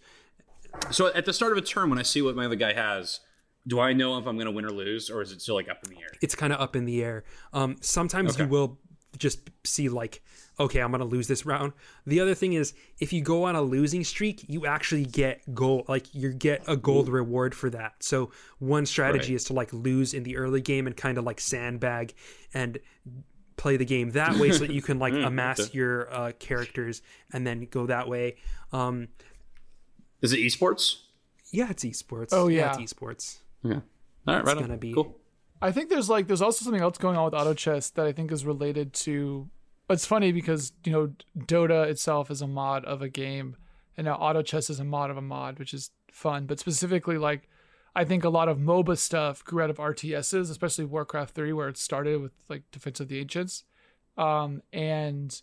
So at the start of a turn, when I see what my other guy has, do I know if I'm going to win or lose, or is it still like up in the air? it's kind of up in the air. Um, sometimes Okay. you will just see like, okay, I'm gonna lose this round. The other thing is, if you go on a losing streak, you actually get gold. Like you get a gold reward for that. So one strategy Right. is to like lose in the early game and kind of like sandbag and play the game that way, so that you can like amass okay. your uh, characters and then go that way. Um, Is it esports? yeah, it's esports. Oh, yeah. it's esports. Yeah. All right, right. on. gonna be- cool. I think there's like there's also something else going on with auto chess that I think is related to. It's funny because you know Dota itself is a mod of a game, and now auto chess is a mod of a mod, which is fun. But specifically, like I think a lot of MOBA stuff grew out of RTSs, especially Warcraft Three, where it started with like Defense of the Ancients, um, and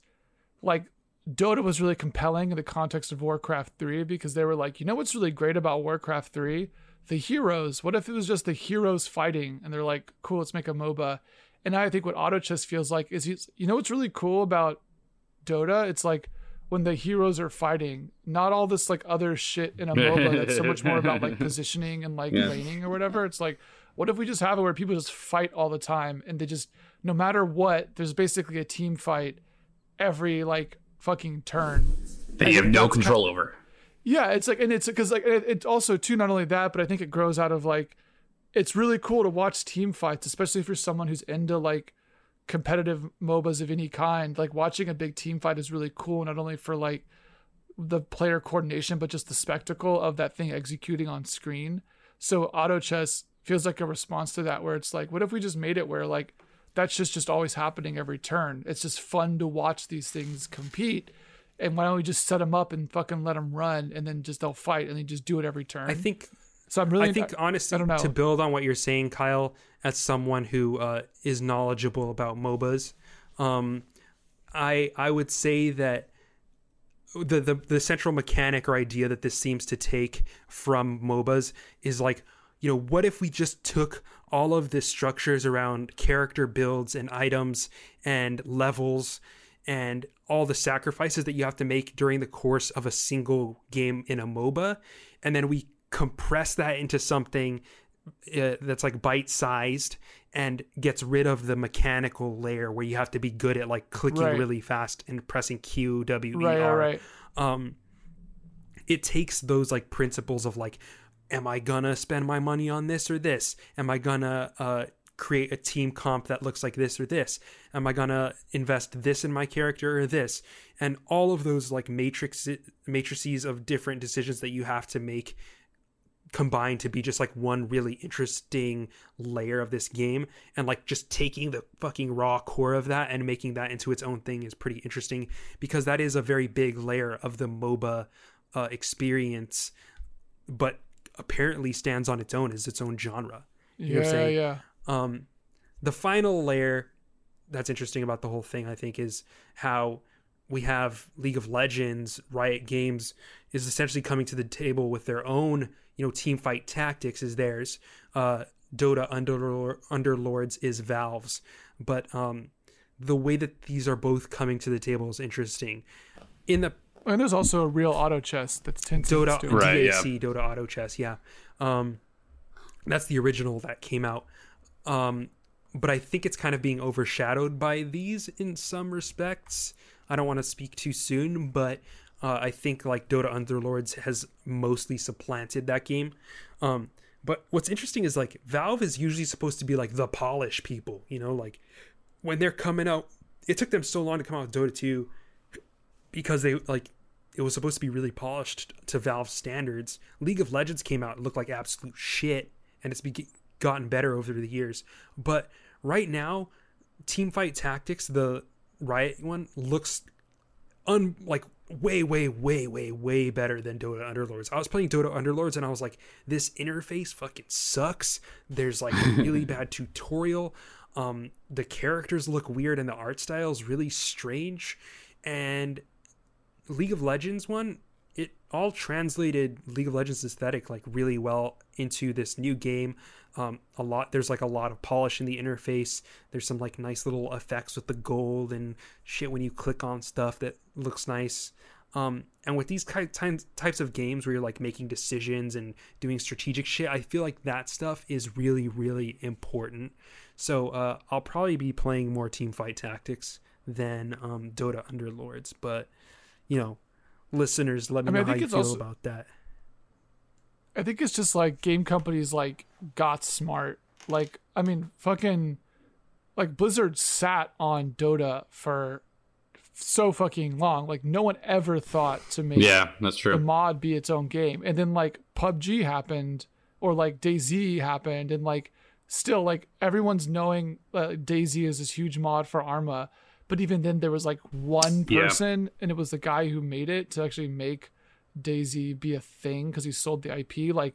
like Dota was really compelling in the context of Warcraft 3 because they were like, you know what's really great about Warcraft 3? The heroes. What if it was just the heroes fighting? And they're like, cool, let's make a MOBA. And I think what Auto Chess feels like is, he's- you know what's really cool about Dota? It's like when the heroes are fighting, not all this like other shit in a MOBA that's so much more about like positioning and like Yeah. laning or whatever. It's like, what if we just have it where people just fight all the time and they just, no matter what, there's basically a team fight every like fucking turn. That you have no control over. Yeah, it's like, and it's because like it, it's also too not only that, but I think it grows out of like, it's really cool to watch team fights, especially if you're someone who's into like competitive MOBAs of any kind. Like watching a big team fight is really cool, not only for like the player coordination, but just the spectacle of that thing executing on screen. So auto chess feels like a response to that, where it's like, what if we just made it where like that's just just always happening every turn? It's just fun to watch these things compete. And why don't we just set them up and fucking let them run, and then just they'll fight, and they just do it every turn. I think so. I'm really. I think honestly, I know. to build on what you're saying, Kyle, as someone who uh, is knowledgeable about MOBAs, um, I I would say that the, the the central mechanic or idea that this seems to take from MOBAs is like, you know, what if we just took all of the structures around character builds and items and levels and all the sacrifices that you have to make during the course of a single game in a MOBA, and then we compress that into something uh, that's like bite sized and gets rid of the mechanical layer where you have to be good at like clicking Right. really fast and pressing Q W E right, right, R. right. Um, it takes those like principles of like, am I gonna spend my money on this or this? Am I gonna uh, create a team comp that looks like this or this? Am I gonna invest this in my character or this? And all of those like matrix matrices of different decisions that you have to make combined to be just like one really interesting layer of this game and like just taking the fucking raw core of that and making that into its own thing is pretty interesting because that is a very big layer of the MOBA uh, experience but apparently stands on its own as its own genre You know what I'm Yeah, saying? yeah. Um, the final layer that's interesting about the whole thing, I think, is how we have League of Legends, Riot Games is essentially coming to the table with their own, you know, team fight tactics is theirs. Uh, Dota Underlord, Underlords is Valve's, but um, the way that these are both coming to the table is interesting. In the And there's also a real auto chess that's Tencent's Dota doing. Right, yeah. DAC, Dota Auto Chess, yeah. Um, that's the original that came out. Um, but I think it's kind of being overshadowed by these in some respects. I don't want to speak too soon, but uh, I think like Dota Underlords has mostly supplanted that game. Um, but what's interesting is like Valve is usually supposed to be like the polish people, you know, like when they're coming out. It took them so long to come out with Dota 2 because they like it was supposed to be really polished to Valve standards. League of Legends came out, it looked like absolute shit, and it's be- gotten better over the years. But right now, team fight Tactics, the Riot one, looks un like way, way, way, way, way better than Dota Underlords. I was playing Dota Underlords and I was like, this interface fucking sucks. There's like a really bad tutorial. Um, the characters look weird and the art style is really strange. And League of Legends one, it all translated League of Legends aesthetic like really well into this new game. Um, a lot there's like a lot of polish in the interface. There's some like nice little effects with the gold and shit when you click on stuff that looks nice. Um, and with these types of games where you're like making decisions and doing strategic shit, I feel like that stuff is really, really important. So uh, I'll probably be playing more team fight tactics than um, Dota Underlords. But you know, listeners, let me I mean, know how you feel also, about that. I think it's just like game companies like got smart. Like I mean, fucking like Blizzard sat on Dota for so fucking long. Like no one ever thought to make yeah, that's true. The mod be its own game, and then like PUBG happened, or like DayZ happened, and like still like everyone's knowing uh, DayZ is this huge mod for Arma, but even then there was like one person, yeah. and it was the guy who made it to actually make DayZ be a thing because he sold the IP. Like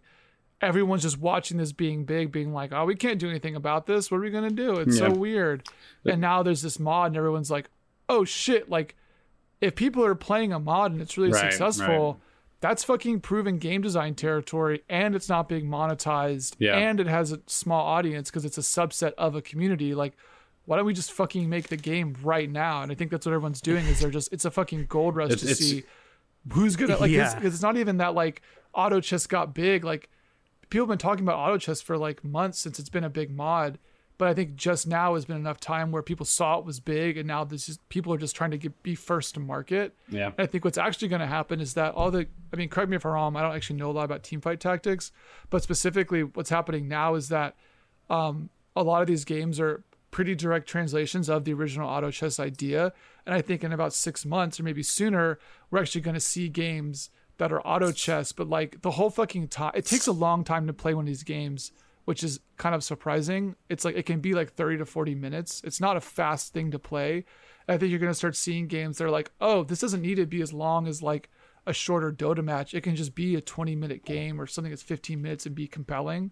everyone's just watching this being big, being like, "Oh, we can't do anything about this. What are we gonna do? It's yeah. so weird." And now there's this mod, and everyone's like, oh shit, like if people are playing a mod and it's really right, successful, right. that's fucking proven game design territory and it's not being monetized yeah. and it has a small audience because it's a subset of a community. Like, why don't we just fucking make the game right now? And I think that's what everyone's doing is they're just it's a fucking gold rush it's, to it's, see who's gonna like yeah. it's, it's not even that like auto chess got big. Like people have been talking about auto chess for like months since it's been a big mod but I think just now has been enough time where people saw it was big, and now this is people are just trying to get, be first to market. Yeah. And I think what's actually going to happen is that all the, I mean, correct me if I'm wrong, I don't actually know a lot about team fight tactics, but specifically what's happening now is that um, a lot of these games are pretty direct translations of the original auto chess idea, and I think in about six months or maybe sooner, we're actually going to see games that are auto chess, but like the whole fucking time, it takes a long time to play one of these games which is kind of surprising. It's like it can be like 30 to 40 minutes. It's not a fast thing to play. I think you're going to start seeing games that are like, oh, this doesn't need to be as long as like a shorter Dota match. It can just be a 20 minute game or something that's 15 minutes and be compelling.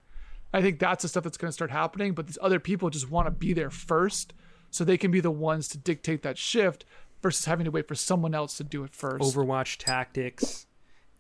I think that's the stuff that's going to start happening. But these other people just want to be there first so they can be the ones to dictate that shift versus having to wait for someone else to do it first. Overwatch tactics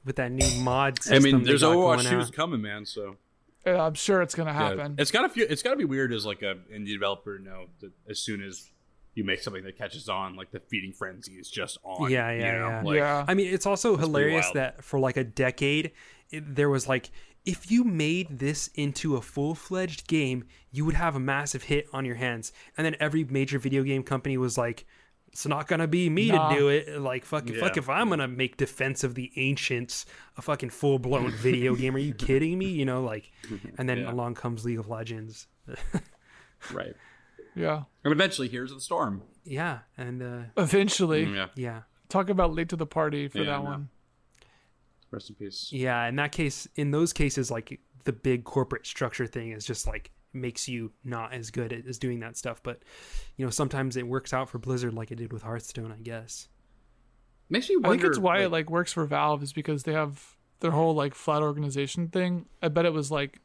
with that new mod system. I mean, there's Overwatch 2's coming, man. So I'm sure it's gonna happen. Yeah. It's gotta feel. It's gotta be weird as like a indie developer to know that as soon as you make something that catches on, like the feeding frenzy is just on. Yeah, yeah, you know? yeah. Like, yeah. I mean, it's also hilarious that for like a decade, it, there was like, if you made this into a full fledged game, you would have a massive hit on your hands. And then every major video game company was like, it's not gonna be me nah. to do it. Like fuck, yeah. fuck if I'm gonna make Defense of the Ancients a fucking full blown video game. Are you kidding me? You know, like, and then yeah. along comes League of Legends. right. Yeah. And eventually, here's the storm. Yeah, and uh, eventually, mm, yeah. yeah. Talk about late to the party for yeah, that one. Rest in peace. Yeah, in that case, in those cases, like the big corporate structure thing is just like makes you not as good at, as doing that stuff. But you know, sometimes it works out for Blizzard like it did with Hearthstone, I guess. Makes me wonder. I think it's why like, it like works for Valve is because they have their whole like flat organization thing. I bet it was like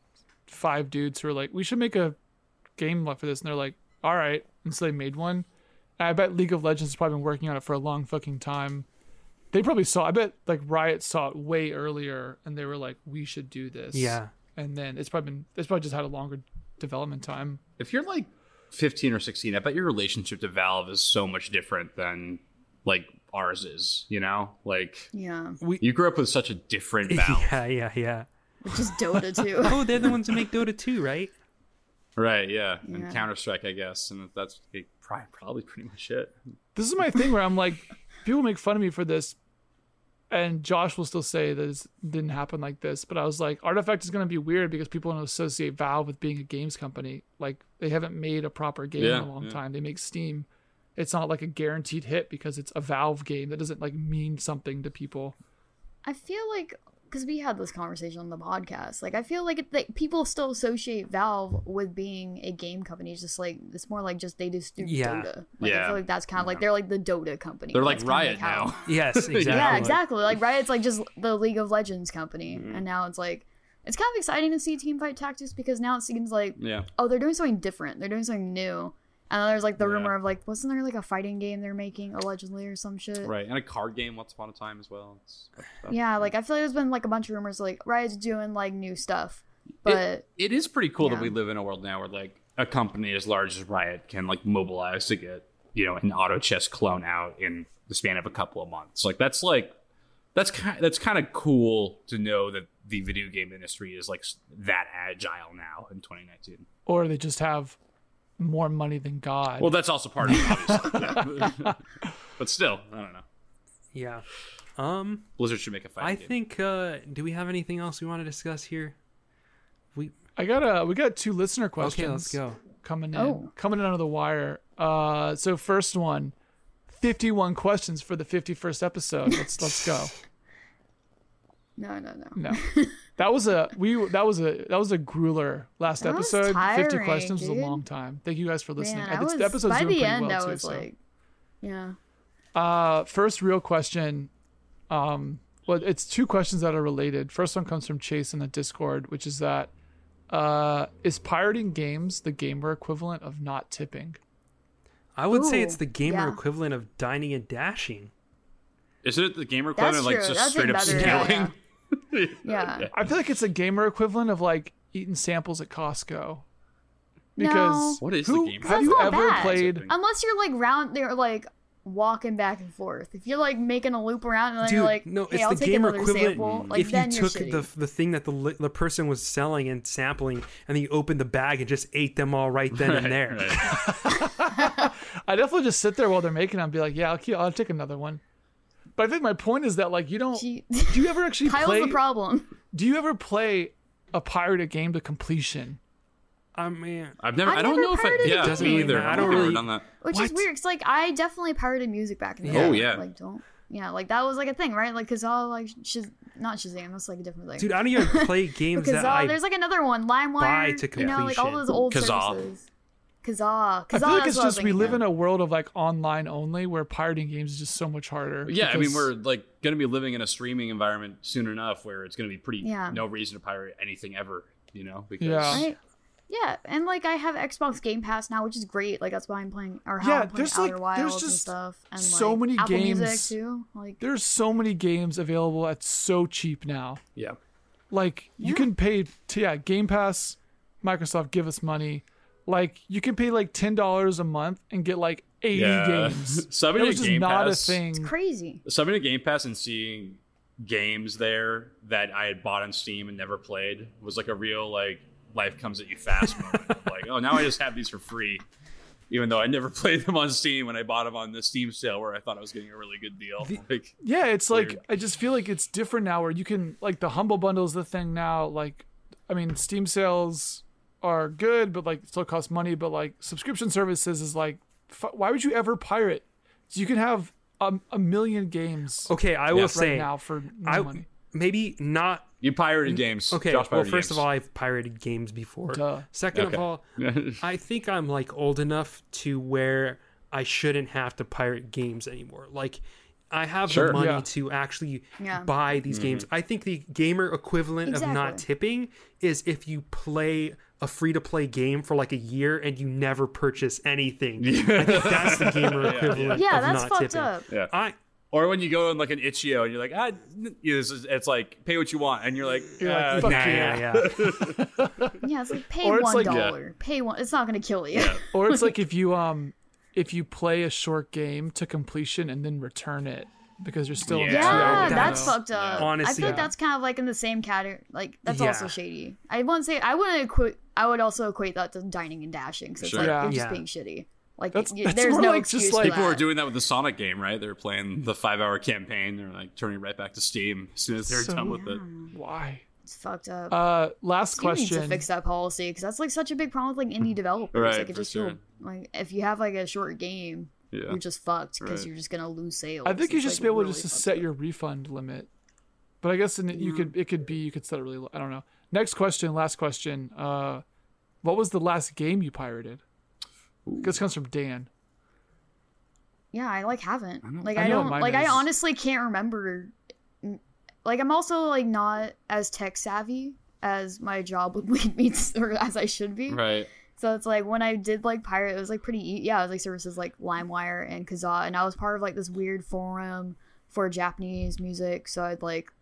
five dudes who were like, "We should make a game for this," and they're like, "All right," and so they made one. And I bet League of Legends has probably been working on it for a long fucking time. They probably saw. I bet like Riot saw it way earlier, and they were like, "We should do this." Yeah. And then it's probably been it's probably just had a longer development time. If you're like 15 or 16, I bet your relationship to Valve is so much different than like ours is, you know? Like Yeah. We, you grew up with such a different Valve. Yeah, yeah, yeah. Which is Dota 2. oh, they're the ones who make Dota 2, right? Right, yeah. yeah. And Counter Strike, I guess. And that's probably pretty much it. This is my thing where I'm like, people make fun of me for this, and Josh will still say that it didn't happen like this, but I was like, Artifact is going to be weird because people don't associate Valve with being a games company. Like they haven't made a proper game yeah, in a long yeah. time. They make Steam. It's not like a guaranteed hit because it's a Valve game. That doesn't like mean something to people. I feel like because we had this conversation on the podcast. Like, I feel like, it, like people still associate Valve with being a game company. It's just like it's more like just they just do Yeah. Dota. Like, I Yeah. feel like that's kind of like they're like the Dota company. They're like That's kinda Riot how- now. Yes, exactly. Yeah, exactly. Like Riot's like just the League of Legends company, Mm-hmm. and now it's like it's kind of exciting to see Team Fight Tactics because now it seems like Yeah. oh they're doing something different. They're doing something new. And then there's like the Yeah. rumor of like wasn't there like a fighting game they're making allegedly or some shit? Right. And a card game once upon a time as well. It's, Yeah, like I feel like there's been like a bunch of rumors like Riot's doing like new stuff, but it, it is pretty cool Yeah. that we live in a world now where like a company as large as Riot can like mobilize to get you know an auto chess clone out in the span of a couple of months. Like that's like that's kind that's kind of cool to know that the video game industry is like that agile now in 2019. Or they just have more money than God. Well, that's also part of it, but still, I don't know. Yeah. Um, Blizzard should make a fighting I game. think. Uh, do we have anything else we want to discuss here? We I got a we got two listener questions. okay. Let's go. Coming in, Oh. coming in under the wire. Uh, so first one, 51 questions for the 51st episode. Let's let's go. no, no, no. No, that was a we that was a that was a grueler last That was episode. 50 tiring, questions was a long time. Thank you guys for listening. Man, I I was the episode's by doing the pretty end. well I too, was so. like, yeah. Uh, first real question. Um, well, it's two questions that are related. First one comes from Chase in the Discord, which is that uh, is pirating games the gamer equivalent of not tipping? I would say it's the gamer yeah. equivalent of dining and dashing. Isn't it the gamer That's equivalent like just That's straight up even better. stealing? Yeah, Yeah. I feel like it's a gamer equivalent of like eating samples at Costco. Because What is the game? have you ever bad. played? Unless you're like round, they're like walking back and forth. If you're like making a loop around and then Dude, you're like, no, hey, it's I'll the take gamer another equivalent. sample. Like if you then you're took shitty. the the thing that the the person was selling and sampling, and then you opened the bag and just ate them all right then and there. Right. I definitely just sit there while they're making them and be like, yeah, I'll, keep, I'll take another one. But I think my point is that like you don't. Gee, Do you ever actually Kyle's play? the problem. Do you ever play a pirated game to completion? I mean, I've never. I've I don't never know if I. pirated Yeah, Doesn't me really either. matter. I I've don't never really- done that. Which What? is weird. It's like I definitely pirated music back in the Yeah. Oh, day. Oh, yeah. Like don't. Yeah, like that was like a thing, right? Like Kazaa, like Shaz- not Shazam. That's like a different thing. dude, I don't even play games Kazaa, that oh, I. there's like another one, LimeWire. buy to you know, like all completion. those old Kazaa. Uh, services. Kazaa. Kazaa. I feel like it's what I was just we live of. in a world of like online only where pirating games is just so much harder. Yeah, I mean, we're like going to be living in a streaming environment soon enough where it's going to be pretty. Yeah. No reason to pirate anything ever. You know, because Yeah. Right? Yeah, and like I have Xbox Game Pass now, which is great. Like that's why I'm playing or how Yeah, I'm playing there's, like- Outer there's Wilds and just stuff. And so like, many Apple Music games. too. Like there's so many games available at so cheap now. yeah, Like you can pay to yeah, Game Pass, Microsoft give us money. Like you can pay like ten dollars a month and get like eighty Yeah. games. Subbing that to was just Game not Pass- a thing. It's crazy. subbing a Game Pass and seeing games there that I had bought on Steam and never played was like a real like life comes at you fast moment. like, oh, now I just have these for free, even though I never played them on Steam when I bought them on the Steam sale where I thought I was getting a really good deal. like, Yeah, it's like I just feel like it's different now where you can like the humble bundle is the thing now. Like I mean, Steam sales are good, but like still cost money. But like subscription services is like, f- why would you ever pirate? So you can have a, a million games okay, I will right say now for no I money. maybe not. you pirated games. Okay, Josh well, first games. of all, I've pirated games before. Duh. Second Okay. of all, I think I'm like old enough to where I shouldn't have to pirate games anymore. Like I have Sure. the money Yeah. to actually Yeah. buy these Mm-hmm. games. I think the gamer equivalent of not tipping is if you play a free to play game for like a year and you never purchase anything. I think that's the gamer equivalent Yeah, of that's not fucked tipping. up. yeah. I Or when you go on like an itch.io and you're like, ah, it's, it's like pay what you want, and you're like, You're like, "Ah, fuck nah, nah." yeah, yeah. Yeah, it's like pay it's one like- dollar. Pay one. It's not gonna kill you. Or it's like if you um if you play a short game to completion and then return it because you're still in the Yeah, two-hour Yeah, window. that's fucked up. Yeah. I Honestly, feel like that's kind of like in the same category. Like that's Yeah. also shady. I wouldn't say I wouldn't equate. I would also equate that to dining and dashing. because it's like yeah. you're just Yeah. being shitty. Like That's- you, that's there's more no like just excuse like- People are doing that with the Sonic game, right? They're playing the five-hour campaign. They're like turning right back to Steam as soon as they're So- done with it. Why? It's fucked up. Uh, last Steam needs to question. fix that policy because that's like such a big problem with like indie developers. Right, like it for just sure. like if you have like a short game, Yeah. you're just fucked because Right. you're just gonna lose sales. I think you It's, should like, be able to really just fucked set up. your refund limit But I guess in, you could it could be you could set it really low. I don't know. Next question, last question. Uh, what was the last game you pirated? This comes from Dan. Yeah, I like haven't. don't- like I I, don't mine like I honestly can't remember mm, like I'm also like not as tech savvy as my job would lead me to, or as I should be. Right. So it's like when I did like pirate, it was like pretty e- yeah, it was like services like LimeWire and Kazaa, and I was part of like this weird forum for Japanese music. So I'd like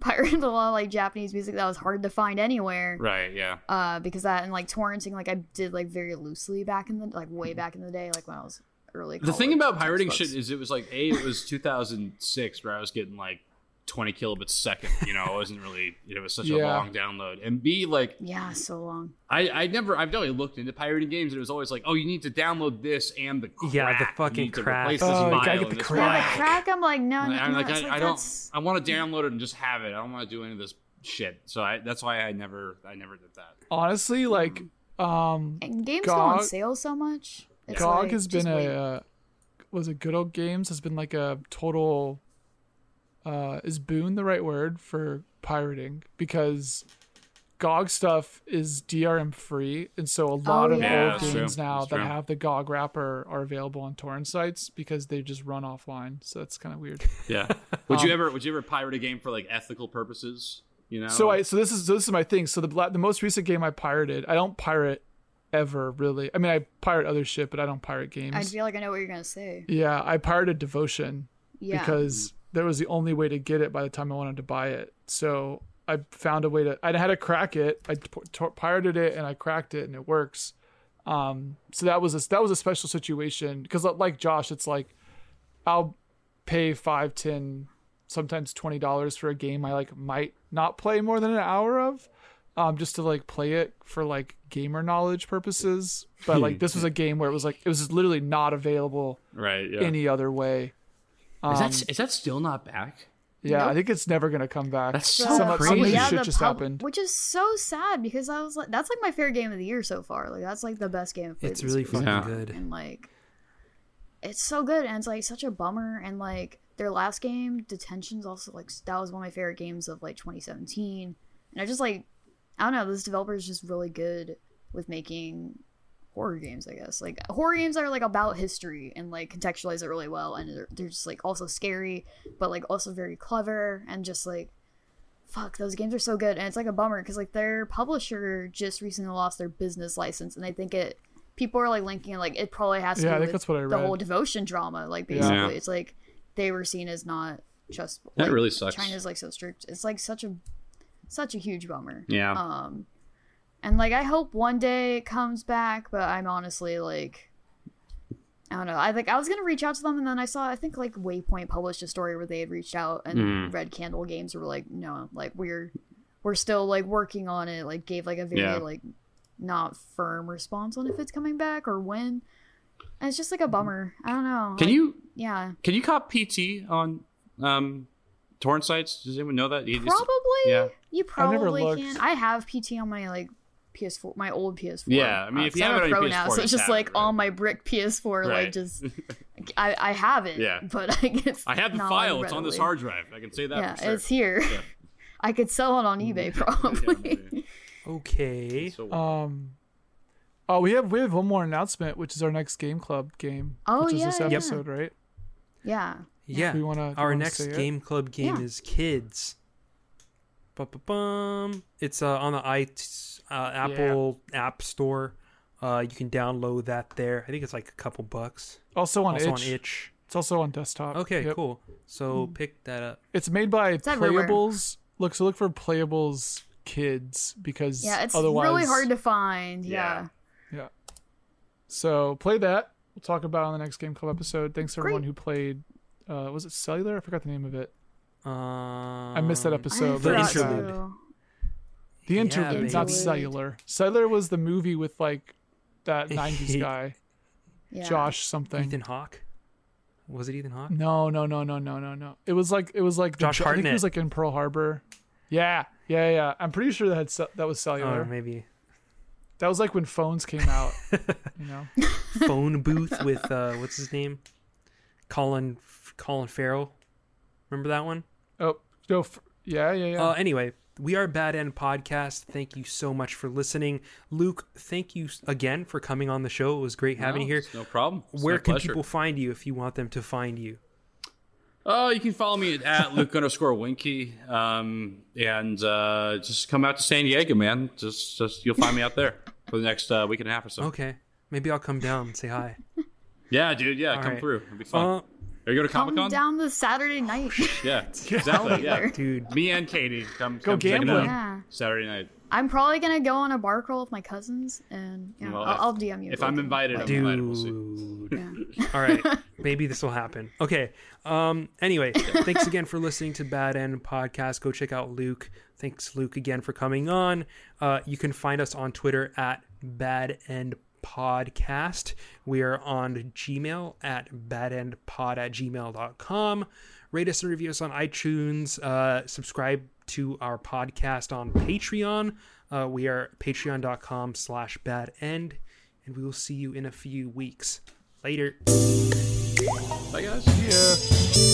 pirated a lot of like Japanese music that was hard to find anywhere. Right. Yeah. Uh, because that and like torrenting, like I did like very loosely back in the like Mm-hmm. way back in the day, like when I was early. The thing about pirating textbooks. shit is it was like a it was 2006 where I was getting like 20 kilobits a second. You know, it wasn't really it was such a long download. And b like yeah, so long. I I never I've definitely looked into pirating games and it was always like oh you need to download this and the crack. Yeah, the fucking need crack. Oh, you gotta get the crack. Yeah, the crack. I'm like, no, no, I'm no, like, I, like I don't. I want to download it and just have it. I don't want to do any of this shit. So I, that's why I never, I never did that. Honestly, like um, And games go on sale so much. It's GOG like, has been just a uh, was it Good Old Games has been like a total uh is boon the right word for pirating because GOG stuff is DRM free and so a lot of Oh, yeah. old that's games true. now That's that true. have the GOG wrapper are available on torrent sites because they just run offline so that's kind of weird. Yeah. Would you Um, ever, would you ever pirate a game for like ethical purposes? You know. So I so this is so this is my thing. So the the most recent game I pirated, I don't pirate ever really. I mean I pirate other shit, but I don't pirate games. I feel like I know what you're gonna say. yeah, I pirated Devotion. Yeah. because that was the only way to get it by the time I wanted to buy it. So I found a way to. I had to crack it. I pirated it and I cracked it and it works. Um, so that was a that was a special situation because like Josh, it's like I'll pay five, ten, sometimes twenty dollars for a game I like might not play more than an hour of. Um, just to like play it for like gamer knowledge purposes, but like this was a game where it was like it was literally not available right. Yeah. any other way. Um, is that is that still not back? yeah, I think it's never gonna come back. That's so The some, pub- some crazy. shit the just pub- happened. which is so sad because I was like, that's like my favorite game of the year so far. Like that's like the best game. I've played It's really fucking Yeah. good. and like it's so good and it's like such a bummer and like their last game detention's also like that was one of my favorite games of like 2017 and i just like i don't know this developer is just really good with making horror games i guess like horror games are like about history and like contextualize it really well and they're, they're just like also scary but like also very clever and just like fuck those games are so good and it's like a bummer because like their publisher just recently lost their business license and i think it people are like linking it like it probably has to Yeah, do I think with that's what I the read. whole devotion drama like basically Yeah. it's like they were seen as not just That like, really sucks. china's like so strict it's like such a such a huge bummer Yeah. um and like i hope one day it comes back but i'm honestly like i don't know i like i was gonna reach out to them and then i saw i think like waypoint published a story where they had reached out and Mhm. red candle games were like no like we're we're still like working on it like gave like a very Yeah. like not firm response on if it's coming back or when and it's just like a bummer i don't know Can Like, you yeah can you cop PT on um torrent sites? Does anyone know that? You probably yeah. you I probably looked. can i have pt on my like ps4 my old ps4 Yeah, I mean, Uh, if 'cause you I'm have a it on pro now PS4, so it's just like it, right? on my brick ps4 like just i i have it Yeah. but I it's I have the not file. It's on this hard drive. I can say that yeah for sure. it's here Yeah. i could sell it on ebay probably Okay. So, Um, oh, we have we have one more announcement, which is our next game club game. Oh, which is yeah, this yeah. episode, right? yeah Yeah. We wanna- Our wanna next say it? game club game Yeah. is Kids. Ba-ba-bum. It's uh, on the i uh, Apple App Store. Uh, you can download that there. I think it's like a couple bucks. Also on also itch. on itch. It's also on desktop. Okay, Yep. cool. So pick that up. It's made by everywhere. Playables. Look, so look for Playables Kids because yeah it's otherwise, really hard to find yeah, Yeah. So play that. We'll talk about it on the next game club episode. Thanks to Great. everyone who played. Uh, was it Cellular? I forgot the name of it. Um, I missed that episode. The but forgot it's, uh, interlude. to. The interlude, baby. not cellular. Cellular was the movie with like that '90s guy, yeah Josh something. Ethan Hawke. Was it Ethan Hawke? No, no, no, no, no, no, no. It was like it was like the- Josh I think it Hartnett. was like in Pearl Harbor. Yeah, yeah, yeah. I'm pretty sure that had ce- that was cellular. Or maybe that was like when phones came out. you know. phone booth with uh, what's his name? Colin Colin Farrell. Remember that one? Oh no, f- Yeah, yeah, yeah. Uh, anyway, we are Bad End Podcast. Thank you so much for listening. Luke, thank you again for coming on the show. It was great having No, you here. No problem. It's Where can pleasure. people find you if you want them to find you? Uh, you can follow me at, at Luke underscore Winkie, um, and uh, just come out to San Diego, man. Just, just you'll find me out there for the next uh, week and a half or so. Okay. Maybe I'll come down and say hi. Yeah, dude. Yeah, come right. through. It'll be fun. Are you going to Come Comic Con? down this Saturday night. Yeah, exactly. Yeah, dude. me and Katie come Go come gambling. Yeah. Saturday night. I'm probably gonna go on a bar crawl with my cousins, and yeah, Well, I'll, if- I'll DM you. if. I'm invited, I'm Dude. invited. We'll see. yeah. All right. Maybe this will happen. Okay. Um anyway, thanks again for listening to Bad End Podcast. Go check out Luke. Thanks Luke again for coming on. Uh you can find us on Twitter at Bad End Podcast. We are on Gmail at badendpod at gmail.com. Rate us and review us on iTunes. Uh, subscribe to our podcast on Patreon. Uh, we are patreon.com slash badend. And we will see you in a few weeks. Later. Bye, guys. yeah.